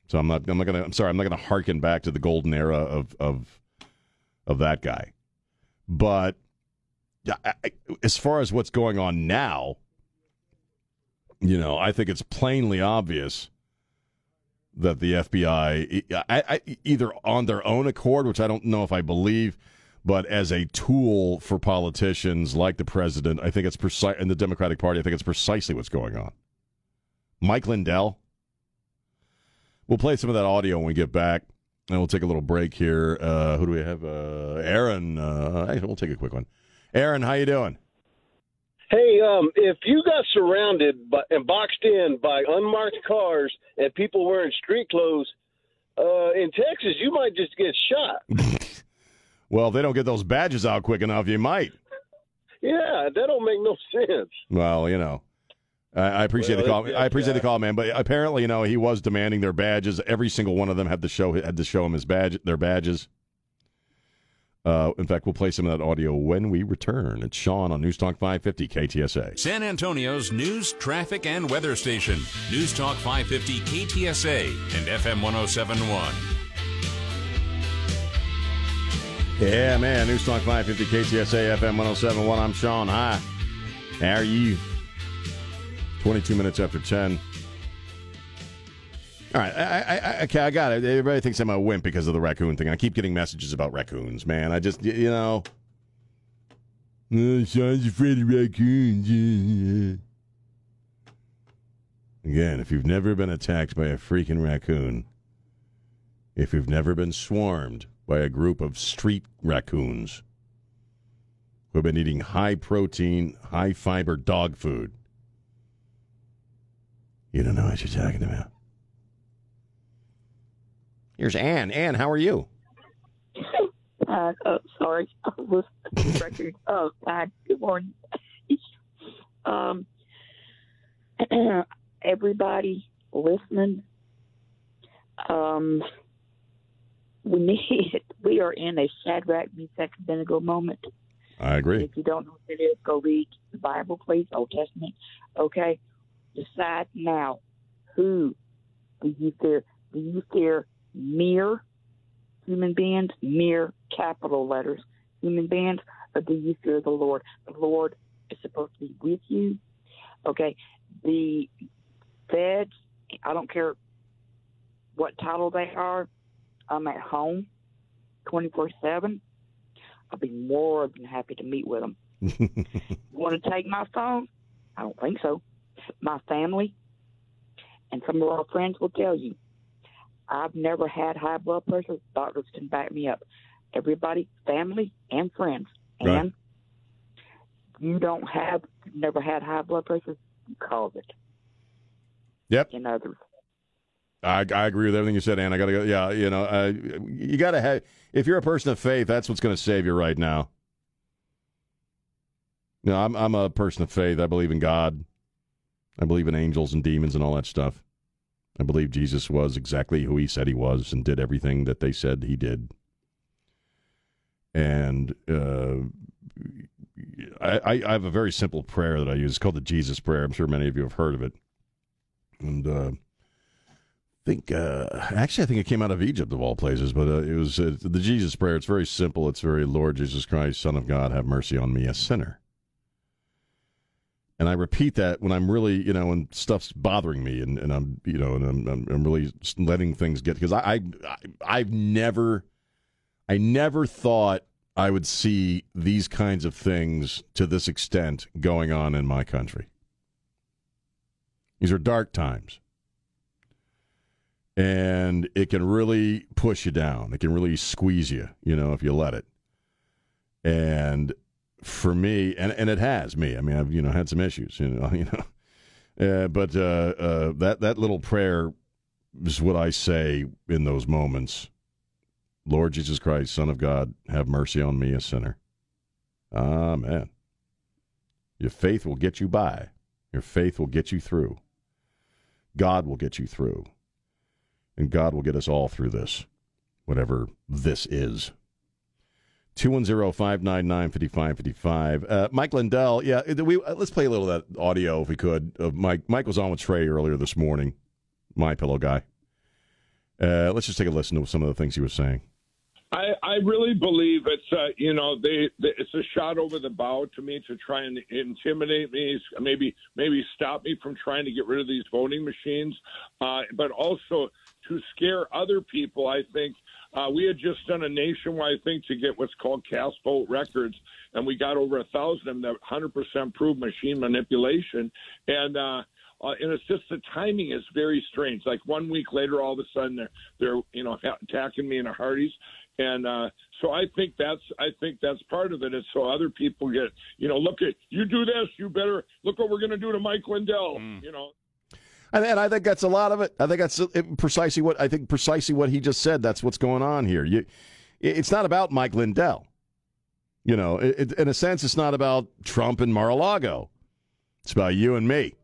So I'm not. I'm not gonna. I'm sorry. I'm not gonna harken back to the golden era of of of that guy. But I- as far as what's going on now, you know, I think it's plainly obvious that the FBI, I, I, either on their own accord, which I don't know if I believe, but as a tool for politicians like the president, I think it's precise, and the Democratic Party, I think it's precisely what's going on. Mike Lindell. We'll play some of that audio when we get back, and we'll take a little break here. Uh, who do we have? Uh, Aaron. Uh, we'll take a quick one. Aaron, how you doing? Hey, um, if you got surrounded by, and boxed in by unmarked cars and people wearing street clothes uh, in Texas, you might just get shot. Well, if they don't get those badges out quick enough, you might. Yeah, that don't make no sense. Well, you know, I, I appreciate Well, the call. I appreciate the call, man. But apparently, you know, he was demanding their badges. Every single one of them had to show had to show him his badge, their badges. Uh, in fact, we'll play some of that audio when we return. It's Sean on News Talk 550 KTSA. San Antonio's news, traffic, and weather station. News Talk 550 KTSA and FM 1071. Yeah, man. News Talk 550 KTSA FM 1071. I'm Sean. Hi. How are you? 22 minutes after 10. All right. I, I, I, okay, I got it. Everybody thinks I'm a wimp because of the raccoon thing. I keep getting messages about raccoons, man. I just, you know. Oh, Sean's afraid of raccoons. Again, if you've never been attacked by a freaking raccoon, if you've never been swarmed by a group of street raccoons who have been eating high protein, high fiber dog food, you don't know what you're talking about. Here's Ann. Ann, how are you? Uh, oh, sorry, I was record. Oh, God. Good morning. um, everybody listening. Um, we need. We are in a Shadrach, Meshach, Abednego moment. I agree. If you don't know what it is, go read the Bible, please, Old Testament. Okay? Decide now. Who do you fear? Do you fear mere human beings, mere capital letters human beings, or do you fear the Lord? The Lord is supposed to be with you. Okay? The feds, I don't care what title they are, I'm at home 24 7. I'll be more than happy to meet with them. Want to take my phone? I don't think so. My family and some of our friends will tell you. I've never had high blood pressure. Doctors can back me up. Everybody, family and friends, Right. and you don't have, never had high blood pressure, you cause it Yep. in others. I, I agree with everything you said, Ann. I got to go. Yeah, you know, uh, you got to have. If you're a person of faith, that's what's going to save you right now. You know, I'm I'm a person of faith. I believe in God. I believe in angels and demons and all that stuff. I believe Jesus was exactly who he said he was and did everything that they said he did. And uh, I, I I have a very simple prayer that I use. It's called the Jesus Prayer. I'm sure many of you have heard of it. And uh, think uh, actually I think it came out of Egypt of all places, but uh, it was uh, the Jesus prayer. It's very simple. It's very Lord Jesus Christ, Son of God, have mercy on me, a sinner. And I repeat that when I'm really, you know, when stuff's bothering me, and, and I'm, you know, and I'm, I'm, I'm really letting things get because I, I, I've never, I never thought I would see these kinds of things to this extent going on in my country. These are dark times and it can really push you down. It can really squeeze you, you know, if you let it. And for me, and, and it has me. I mean, I've you know had some issues, you know, you know, uh, but uh, uh, that that little prayer is what I say in those moments. Lord Jesus Christ, Son of God, have mercy on me, a sinner. Amen. Your faith will get you by. Your faith will get you through. God will get you through and God will get us all through this, whatever this is. 210-599-5555. Uh, Mike Lindell, yeah, we, uh, let's play a little of that audio if we could. Mike. Mike was on with Trey earlier this morning, my pillow guy. Uh, let's just take a listen to some of the things he was saying. I, I really believe it's uh, you know they, they it's a shot over the bow to me to try and intimidate me, maybe maybe stop me from trying to get rid of these voting machines, uh, but also to scare other people. I think uh, we had just done a nationwide thing to get what's called cast vote records, and we got over a thousand of them that 100% prove machine manipulation, and. Uh, uh, and it's just the timing is very strange. Like one week later, all of a sudden they're they're you know attacking me in a Hardee's, and uh, so I think that's I think that's part of it. Is so other people get you know look at you do this, you better look what we're going to do to Mike Lindell. You know. And, and I think that's a lot of it. I think that's precisely what I think precisely what he just said. That's what's going on here. You, it's not about Mike Lindell. You know, it, in a sense, it's not about Trump and Mar-a-Lago. It's about you and me.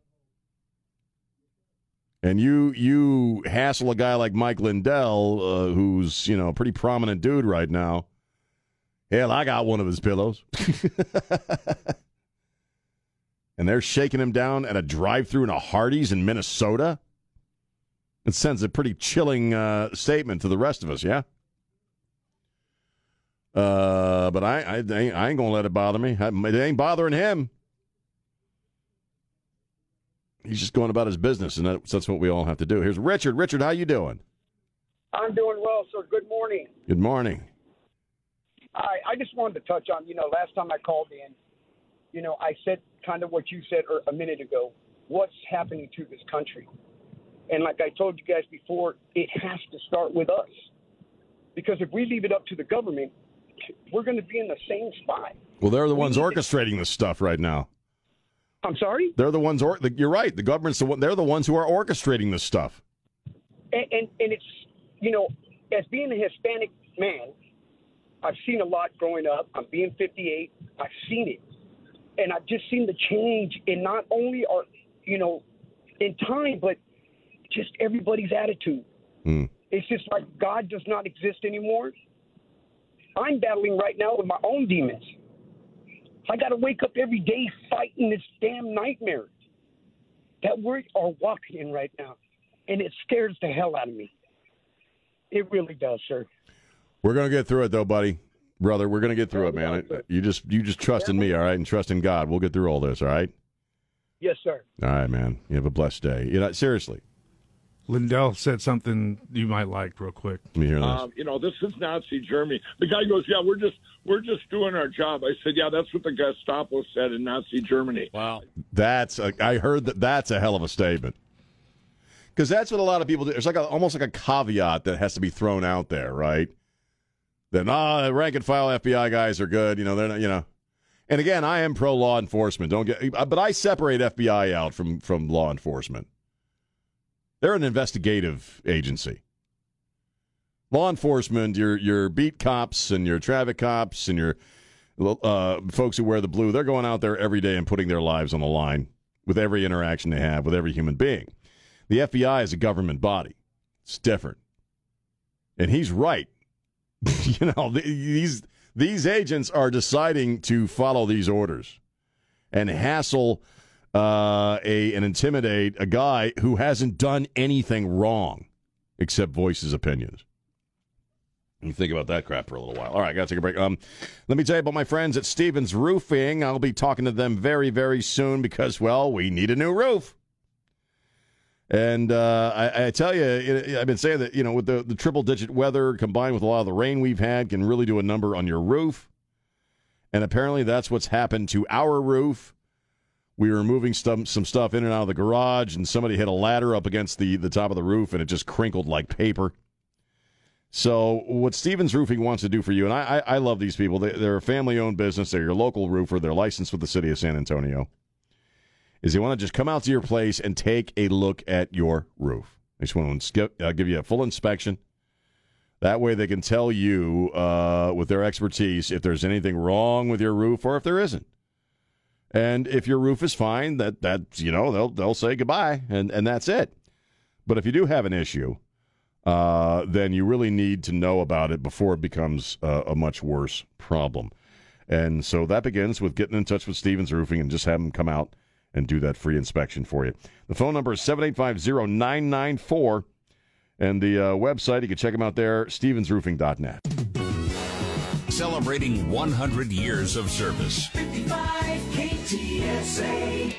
And you you hassle a guy like Mike Lindell, uh, who's you know a pretty prominent dude right now. Hell, I got one of his pillows. and they're shaking him down at a drive-through in a Hardee's in Minnesota. It sends a pretty chilling uh, statement to the rest of us, yeah. Uh, but I, I, I ain't gonna let it bother me. It ain't bothering him. He's just going about his business, and that's, that's what we all have to do. Here's Richard. Richard, how you doing? I'm doing well, sir. Good morning. Good morning. I I just wanted to touch on, you know, last time I called in, you know, I said kind of what you said er, a minute ago. What's happening to this country? And like I told you guys before, it has to start with us. Because if we leave it up to the government, we're going to be in the same spot. Well, they're the ones orchestrating this stuff right now. I'm sorry. They're the ones. Or, you're right. The government's the one. They're the ones who are orchestrating this stuff. And, and and it's you know, as being a Hispanic man, I've seen a lot growing up. I'm being 58. I've seen it, and I've just seen the change in not only our, you know, in time, but just everybody's attitude. Mm. It's just like God does not exist anymore. I'm battling right now with my own demons. I got to wake up every day fighting this damn nightmare that we are walking in right now. And it scares the hell out of me. It really does, sir. We're gonna get through it, though, buddy, brother. We're gonna get through it, man. You just you just trust in me, all right, and trust in God. We'll get through all this, all right. Yes, sir. All right, man. You have a blessed day. You know, seriously. Lindell said something you might like real quick. Let me hear this. Um, you know, this is Nazi Germany. The guy goes, "Yeah, we're just we're just doing our job." I said, "Yeah, that's what the Gestapo said in Nazi Germany." Wow. That's a, I heard that that's a hell of a statement. Because that's what a lot of people do. It's like a, almost like a caveat that has to be thrown out there, right? That ah, rank and file FBI guys are good. You know, they're not. You know, And again, I am pro law enforcement. Don't get, but I separate FBI out from from law enforcement. They're an investigative agency. Law enforcement, your your beat cops and your traffic cops and your uh, folks who wear the blue, they're going out there every day and putting their lives on the line with every interaction they have with every human being. The FBI is a government body. It's different. And he's right. you know, these these agents are deciding to follow these orders and hassle uh, a and intimidate a guy who hasn't done anything wrong except voice his opinions. You think about that crap for a little while. All right, got to take a break. Um, let me tell you about my friends at Stevens Roofing. I'll be talking to them very, very soon because, well, we need a new roof. And uh, I, I, tell you, I've been saying that you know with the, the triple digit weather combined with a lot of the rain we've had can really do a number on your roof. And apparently that's what's happened to our roof. We were moving some some stuff in and out of the garage, and somebody hit a ladder up against the the top of the roof, and it just crinkled like paper. So what Stevens Roofing wants to do for you, and I I, I love these people. They, they're a family owned business. They're your local roofer. They're licensed with the city of San Antonio is they want to just come out to your place and take a look at your roof. They just want to uh, give you a full inspection. That way, they can tell you uh, with their expertise if there's anything wrong with your roof or if there isn't. And if your roof is fine, that that you know they'll they'll say goodbye and and that's it. But if you do have an issue, uh, then you really need to know about it before it becomes uh, a much worse problem. And so that begins with getting in touch with Stevens Roofing and just have them come out and do that free inspection for you. The phone number is 785 994. And the uh, website, you can check them out there, stevensroofing.net. Celebrating 100 years of service. 55 KTSA.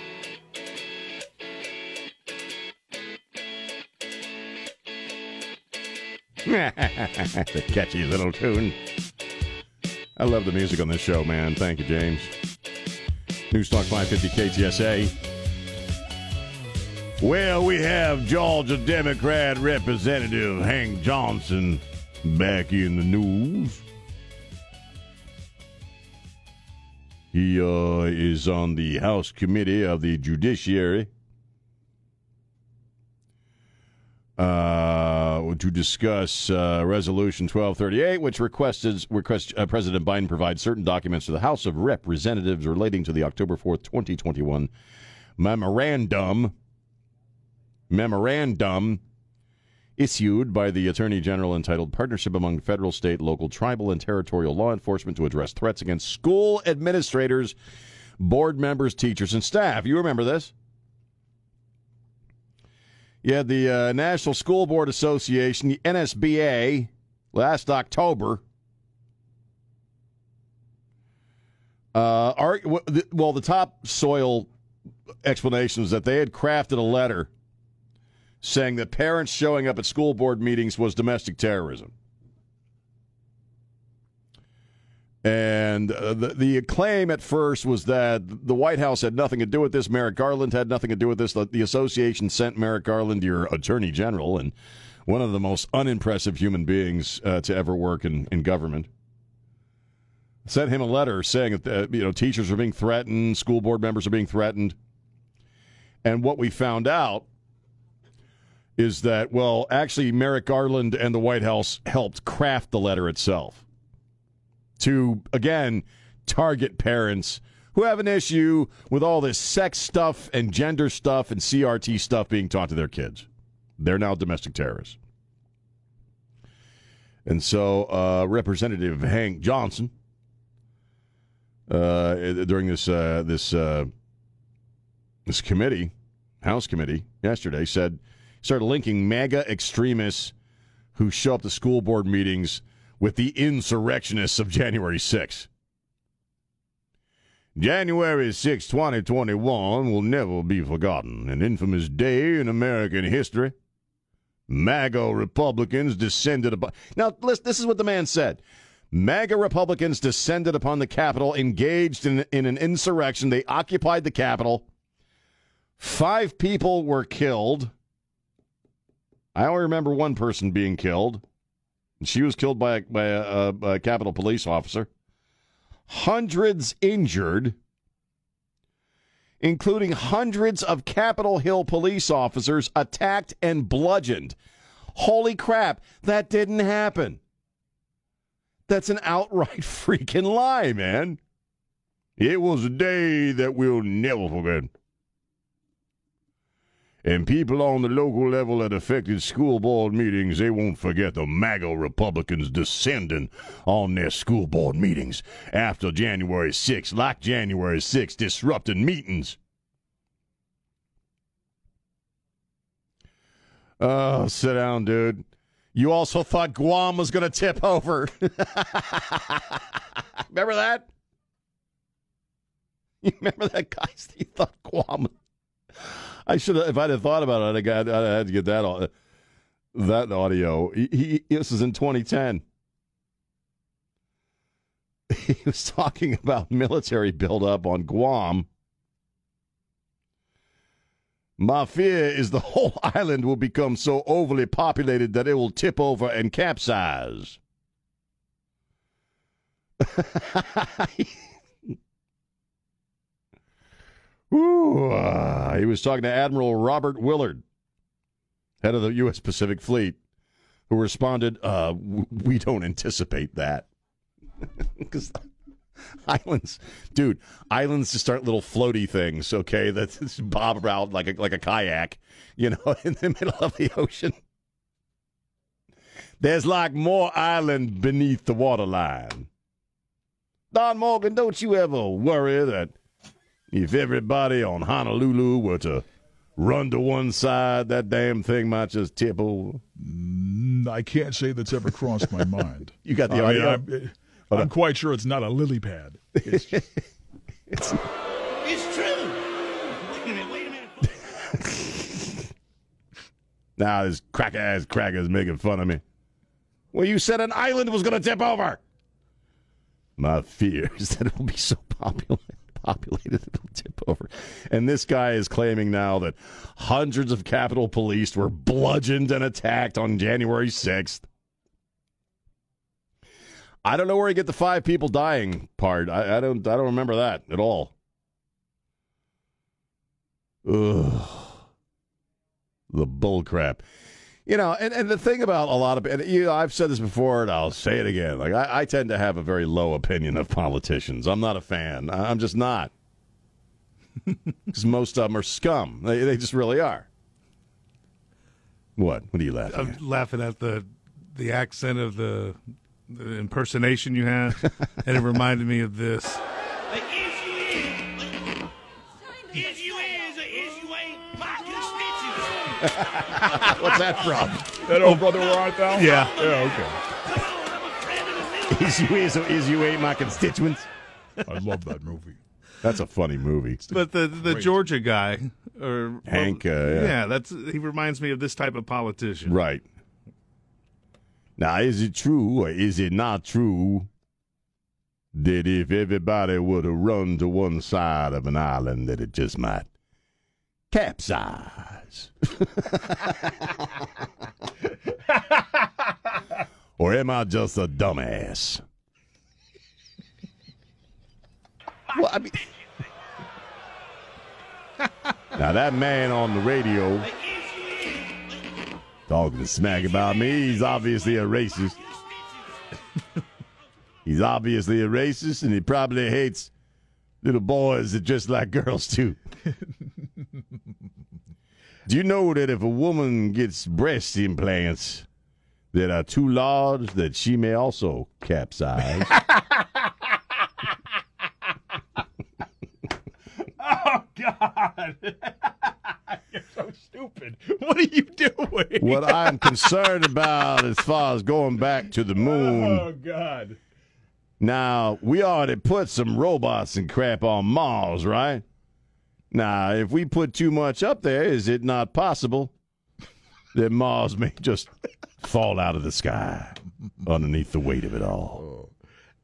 It's a catchy little tune. I love the music on this show, man. Thank you, James. News Talk 550 KTSA. Well, we have Georgia Democrat Representative Hank Johnson back in the news. He uh, is on the House Committee of the Judiciary uh, to discuss uh, Resolution 1238, which requested request, uh, President Biden provide certain documents to the House of Representatives relating to the October 4th, 2021 memorandum memorandum issued by the Attorney General entitled Partnership Among Federal, State, Local, Tribal, and Territorial Law Enforcement to Address Threats Against School Administrators, Board Members, Teachers, and Staff. You remember this? Had the uh, National School Board Association, the NSBA, last October. Uh, well, the top soil explanation is that they had crafted a letter saying that parents showing up at school board meetings was domestic terrorism. And uh, the, the claim at first was that the White House had nothing to do with this. Merrick Garland had nothing to do with this. The, the association sent Merrick Garland, your attorney general, and one of the most unimpressive human beings uh, to ever work in, in government. Sent him a letter saying that uh, you know teachers are being threatened, school board members are being threatened, and what we found out is that well, actually, Merrick Garland and the White House helped craft the letter itself to, again, target parents who have an issue with all this sex stuff and gender stuff and CRT stuff being taught to their kids. They're now domestic terrorists. And so, uh, Representative Hank Johnson, uh, during this uh, this uh, this committee, House committee yesterday, said started linking MAGA extremists who show up to school board meetings with the insurrectionists of January 6. January 6, 2021 will never be forgotten, an infamous day in American history. MAGA Republicans descended upon. Now, listen, this is what the man said. MAGA Republicans descended upon the Capitol, engaged in, in an insurrection. They occupied the Capitol. Five people were killed. I only remember one person being killed. She was killed by a, by a, uh, a, a Capitol police officer. hundreds injured, including hundreds of Capitol Hill police officers attacked and bludgeoned. Holy crap, that didn't happen. That's an outright freaking lie, man. It was a day that we'll never forget. And people on the local level that affected school board meetings, they won't forget the MAGA Republicans descending on their school board meetings after January 6th, like January 6th, disrupting meetings. Oh, sit down, dude. You also thought Guam was going to tip over. Remember that? You remember that guy? He thought Guam. I should have, if I'd have thought about it, I got, I had to get that au- that audio. He, he, this is in 2010. He was talking about military buildup on Guam. My fear is the whole island will become so overly populated that it will tip over and capsize. Ooh, uh, he was talking to Admiral Robert Willard, head of the U.S. Pacific Fleet, who responded, uh, "We don't anticipate that." Because islands, dude, islands just start little floaty things, okay, that just bob around like a like a kayak, you know, in the middle of the ocean. There's like more island beneath the waterline. Don Morgan, don't you ever worry that if everybody on Honolulu were to run to one side, that damn thing might just tip over? Mm, I can't say that's ever crossed my mind. You got the I mean, audio? I'm, I'm quite sure it's not a lily pad. It's, It's true. Wait a minute, wait a minute. Now this crack ass cracker's making fun of me. Well, you said an island was going to tip over. My fear is that it will be so popular, populated it'll tip over. And this guy is claiming now that hundreds of Capitol Police were bludgeoned and attacked on January 6th. I don't know where he get the five people dying part. I, I don't. I don't remember that at all. Ugh the bull crap. You know, and, and the thing about a lot of, and you know, I've said this before, and I'll say it again. Like I, I tend to have a very low opinion of politicians. I'm not a fan. I'm just not. Because most of them are scum. They, they just really are. What? What are you laughing at? I'm at? laughing at the the accent of the, the impersonation you have. and it reminded me of this. What's that from? that old brother, where art thou? Yeah. Yeah, okay. Is you is, is you ain't my constituents? I love that movie. That's a funny movie. But the the Great. Georgia guy, or Hank, uh, yeah. yeah. that's he reminds me of this type of politician. Right. Now, is it true or is it not true that if everybody were to run to one side of an island, that it just might capsize? or am I just a dumbass? Well, I mean, now that man on the radio talking smack about me, he's obviously a racist. he's obviously a racist, and he probably hates little boys that just like girls too. Do you know that if a woman gets breast implants that are too large, that she may also capsize? Oh God! You're so stupid. What are you doing? what I'm concerned about as far as going back to the moon. Oh God! Now, we already put some robots and crap on Mars, right? Now, if we put too much up there, is it not possible that Mars may just fall out of the sky underneath the weight of it all? Oh,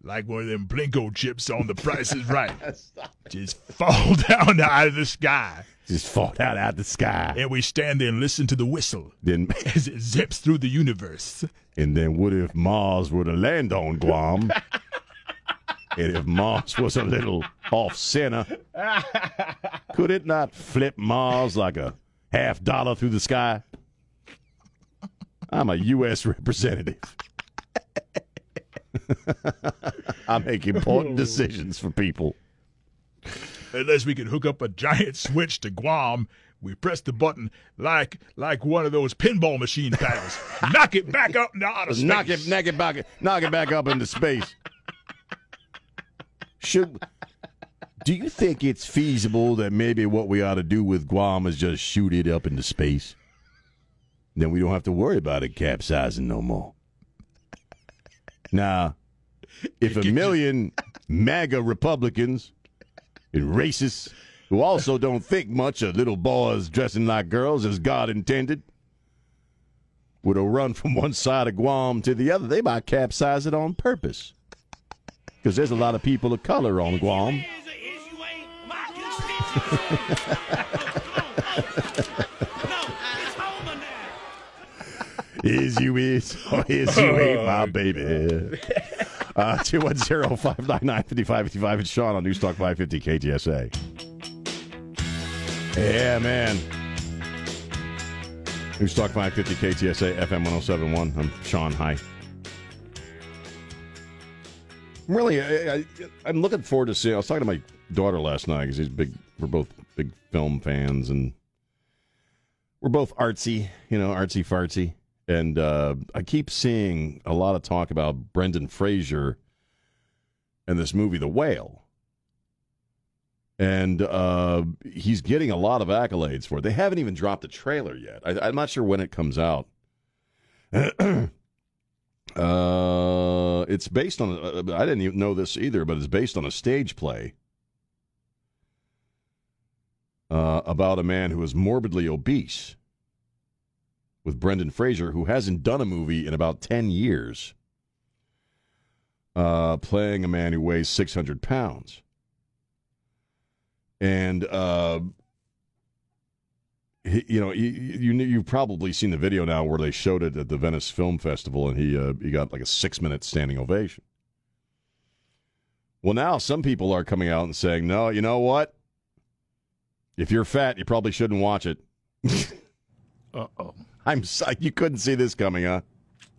like one of them Plinko chips on The Price is Right. Just fall down out of the sky. Just fall down out of the sky. And we stand there and listen to the whistle Then, as it zips through the universe. and then what if Mars were to land on Guam? And if Mars was a little off center, could it not flip Mars like a half dollar through the sky? I'm a U.S. representative. I make important decisions for people. Unless we can hook up a giant switch to Guam, we press the button like like one of those pinball machine paddles. knock it back up into outer space. Knock it, knock it back, knock it back up into space. Should do you think it's feasible that maybe what we ought to do with Guam is just shoot it up into space? Then we don't have to worry about it capsizing no more. Now, if a million MAGA Republicans and racists who also don't think much of little boys dressing like girls as God intended would have run from one side of Guam to the other, they might capsize it on purpose. Because there's a lot of people of color on Guam. Is you is, or is you ain't my baby. Uh, 210 599 5555. It's Sean on News Talk 550 KTSA. Yeah, man. News Talk 550 KTSA FM 1071. I'm Sean. Hi. I'm really, I, I'm looking forward to seeing. I was talking to my daughter last night because he's big. We're both big film fans, and we're both artsy, you know, artsy fartsy. And uh, I keep seeing a lot of talk about Brendan Fraser and this movie, The Whale. And uh, he's getting a lot of accolades for it. They haven't even dropped the trailer yet. I, I'm not sure when it comes out. uh, it's based on, uh, I didn't even know this either, but it's based on a stage play uh, about a man who is morbidly obese with Brendan Fraser, who hasn't done a movie in about 10 years, uh, playing a man who weighs 600 pounds. And, uh, he, you know, you, you, you've probably seen the video now where they showed it at the Venice Film Festival, and he, uh, he got like a six minute standing ovation. Well, now some people are coming out and saying, no, you know what? If you're fat, you probably shouldn't watch it. Uh oh. I'm sorry, you couldn't see this coming, huh?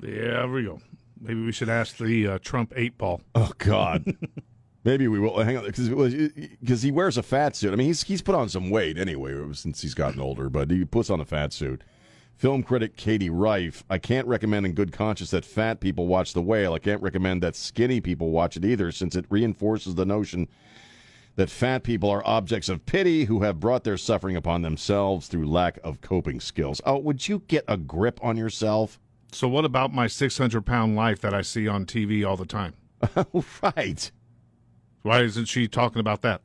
Yeah, there we go. Maybe we should ask the uh, Trump eight ball. Oh God. Maybe we will. Hang on, because he wears a fat suit. I mean, he's he's put on some weight anyway uh, since he's gotten older, but he puts on a fat suit. Film critic Katie Rife. I can't recommend in good conscience that fat people watch The Whale. I can't recommend that skinny people watch it either, since it reinforces the notion that fat people are objects of pity who have brought their suffering upon themselves through lack of coping skills. Oh, would you get a grip on yourself? So, what about my 600 pound life that I see on TV all the time? right. Why isn't she talking about that?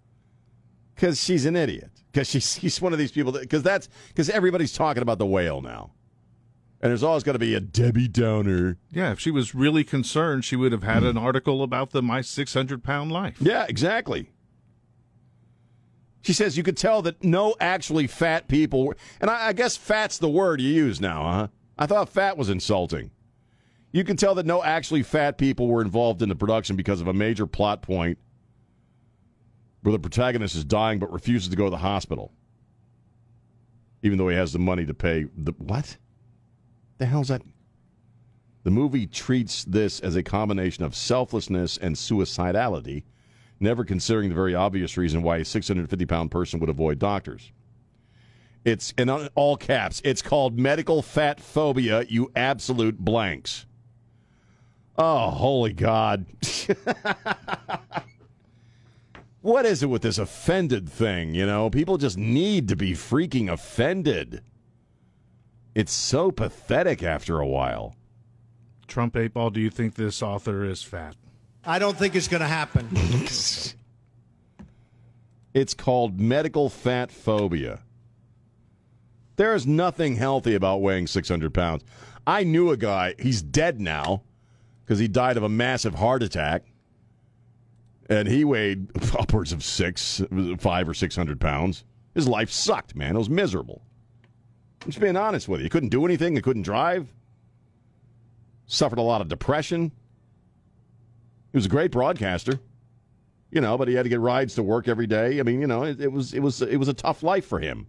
Because she's an idiot. Because she's, she's one of these people that, because that's, because everybody's talking about the whale now. And there's always going to be a Debbie Downer. Yeah, if she was really concerned, she would have had an article about the my 600 pound life. Yeah, exactly. She says you could tell that no actually fat people, and I, I guess fat's the word you use now, huh? I thought fat was insulting. You can tell that no actually fat people were involved in the production because of a major plot point where the protagonist is dying but refuses to go to the hospital, even though he has the money to pay. The what? The hell's that? The movie treats this as a combination of selflessness and suicidality never considering the very obvious reason why a 650 pound person would avoid doctors. It's in all caps. It's called medical fat phobia, you absolute blanks. Oh, holy God. what is it with this offended thing? You know, people just need to be freaking offended. It's so pathetic after a while. Trump 8 ball, do you think this author is fat? I don't think it's going to happen. it's called medical fat phobia. There is nothing healthy about weighing 600 pounds. I knew a guy, he's dead now because he died of a massive heart attack. And he weighed upwards of six, five or 600 pounds. His life sucked, man. It was miserable. I'm just being honest with you. He couldn't do anything, he couldn't drive, suffered a lot of depression. He was a great broadcaster. You know, but he had to get rides to work every day. I mean, you know, it, it was it was it was a tough life for him.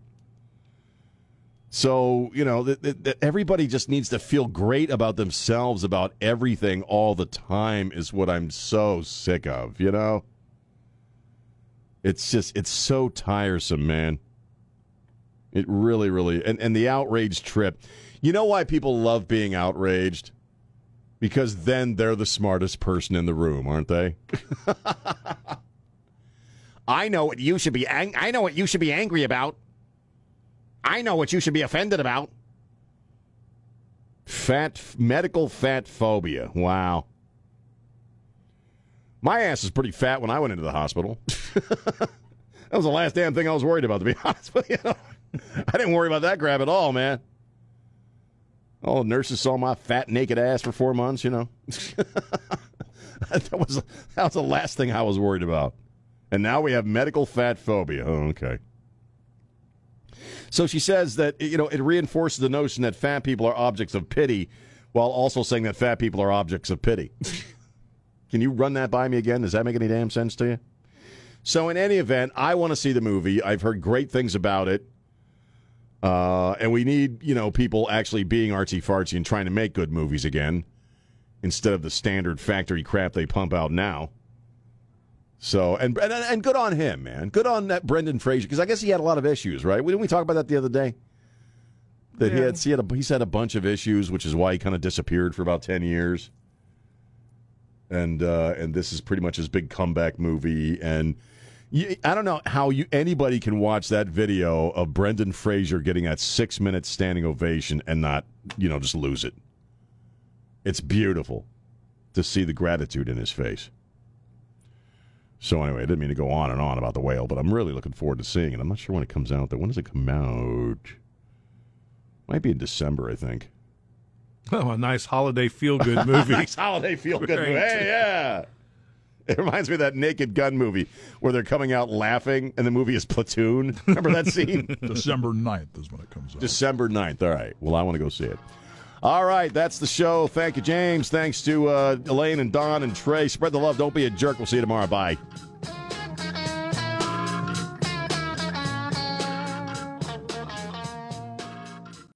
So you know, th- th- everybody just needs to feel great about themselves about everything all the time. Is what I'm so sick of. You know, it's just it's so tiresome, man. It really, really, and and the outrage trip. You know why people love being outraged? Because then they're the smartest person in the room, aren't they? I know what you should be. Ang- I know what you should be angry about. I know what you should be offended about. Fat medical fat phobia. Wow. My ass is pretty fat when I went into the hospital. that was the last damn thing I was worried about, to be honest with you. I didn't worry about that crap at all, man. All the nurses saw my fat naked ass for four months, you know. that was that was the last thing I was worried about. And now we have medical fat phobia. Oh, okay. So she says that you know it reinforces the notion that fat people are objects of pity, while also saying that fat people are objects of pity. Can you run that by me again? Does that make any damn sense to you? So in any event, I want to see the movie. I've heard great things about it. Uh, and we need, you know, people actually being artsy fartsy and trying to make good movies again instead of the standard factory crap they pump out now. So, and and, and good on him, man. Good on that Brendan Fraser because I guess he had a lot of issues, right? Didn't we talk about that the other day? That he had he had a, he's had a bunch of issues, which is why he kind of disappeared for about ten years. And uh, and this is pretty much his big comeback movie, and you, I don't know how you anybody can watch that video of Brendan Fraser getting that six minute standing ovation and not you know just lose it. It's beautiful to see the gratitude in his face. So anyway, I didn't mean to go on and on about the whale, but I'm really looking forward to seeing it. I'm not sure when it comes out. Though when does it come out? Might be in December, I think. Oh, a nice holiday feel good movie. nice holiday feel good movie. Hey, yeah. It reminds me of that Naked Gun movie where they're coming out laughing, and the movie is Platoon. Remember that scene? December 9th is when it comes out. December 9th. All right. Well, I want to go see it. All right. That's the show. Thank you, James. Thanks to uh, Elaine and Don and Trey. Spread the love. Don't be a jerk. We'll see you tomorrow. Bye.